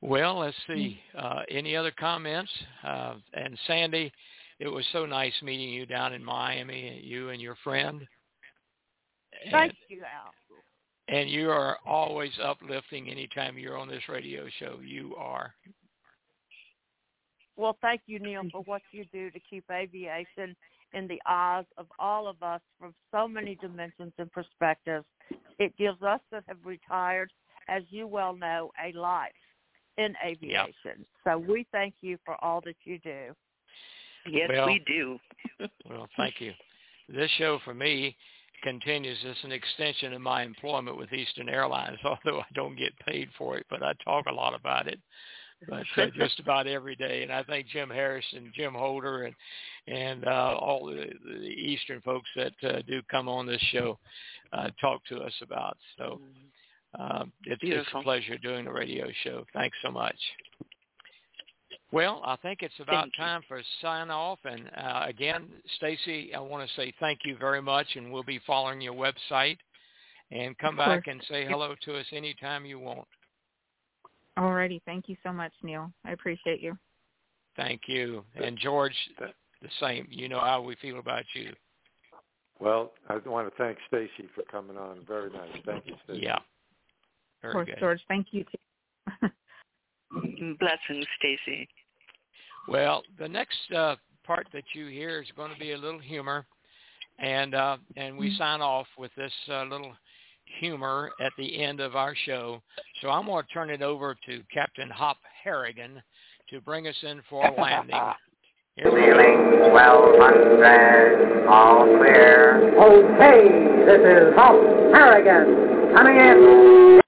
[SPEAKER 16] well, let's see. Uh any other comments? Uh and Sandy, it was so nice meeting you down in Miami, you and your friend.
[SPEAKER 20] Thank you, Al.
[SPEAKER 16] And you are always uplifting anytime you're on this radio show. You are.
[SPEAKER 20] Well, thank you, Neil, for what you do to keep aviation in the eyes of all of us from so many dimensions and perspectives. It gives us that have retired, as you well know, a life in aviation. So we thank you for all that you do.
[SPEAKER 1] Yes,
[SPEAKER 16] Well-
[SPEAKER 1] we do. (laughs) (laughs)
[SPEAKER 16] Well, thank you. This show for me continues as an extension of my employment with Eastern Airlines, (laughs) although I don't get paid for it, but I talk a lot about it. But uh, (laughs) just about every day, and I think Jim Harris and Jim Holder and and uh, all the, the Eastern folks that uh, do come on this show uh, talk to us about. So um, it's, it's a pleasure doing the radio show. Thanks so much. Well, I think it's about time for sign off. And uh, again, Stacy, I want to say thank you very much, and we'll be following your website. And come back and say hello to us anytime you want.
[SPEAKER 12] Alrighty, thank you so much, Neil. I appreciate you.
[SPEAKER 16] Thank you. And George, the same. You know how we feel about you.
[SPEAKER 8] Well, I want to thank Stacy for coming on. Very nice. Thank you, Stacy.
[SPEAKER 16] Yeah.
[SPEAKER 12] Of course,
[SPEAKER 16] good.
[SPEAKER 12] George. Thank you too. (laughs)
[SPEAKER 1] Blessings, Stacy.
[SPEAKER 16] Well, the next uh, part that you hear is going to be a little humor, and uh, and we sign off with this uh, little humor at the end of our show. So I'm going to turn it over to Captain Hop Harrigan to bring us in for a (laughs) landing. Here we go.
[SPEAKER 22] Ceiling 1200, all clear. Okay, this is Hop Harrigan coming in.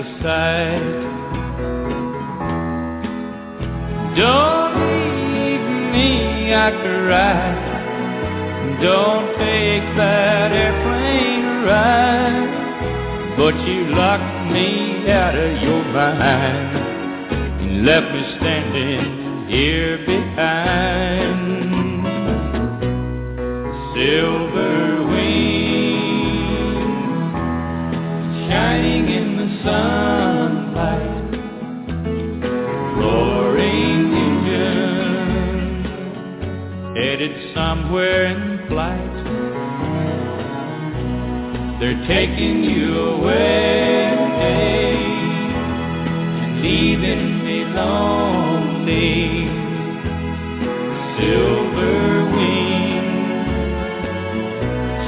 [SPEAKER 23] of sight. Don't leave me, I could ride. Don't take that airplane ride. But you locked me out of your mind and left me standing here behind. taking you away and leaving me lonely. Silver wings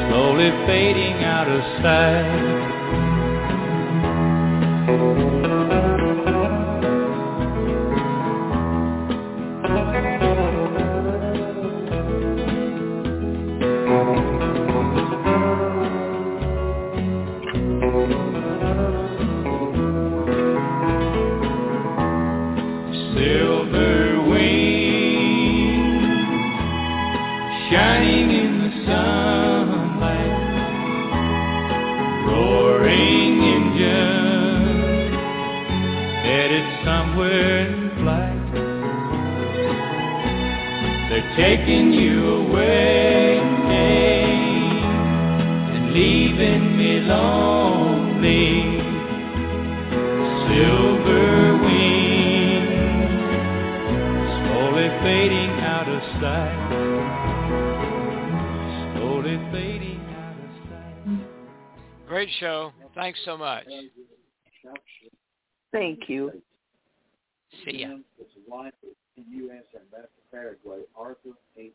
[SPEAKER 23] slowly fading out of sight.
[SPEAKER 16] so much.
[SPEAKER 1] Thank you.
[SPEAKER 16] See ya.
[SPEAKER 24] U.S. Ambassador Paraguay, Arthur H.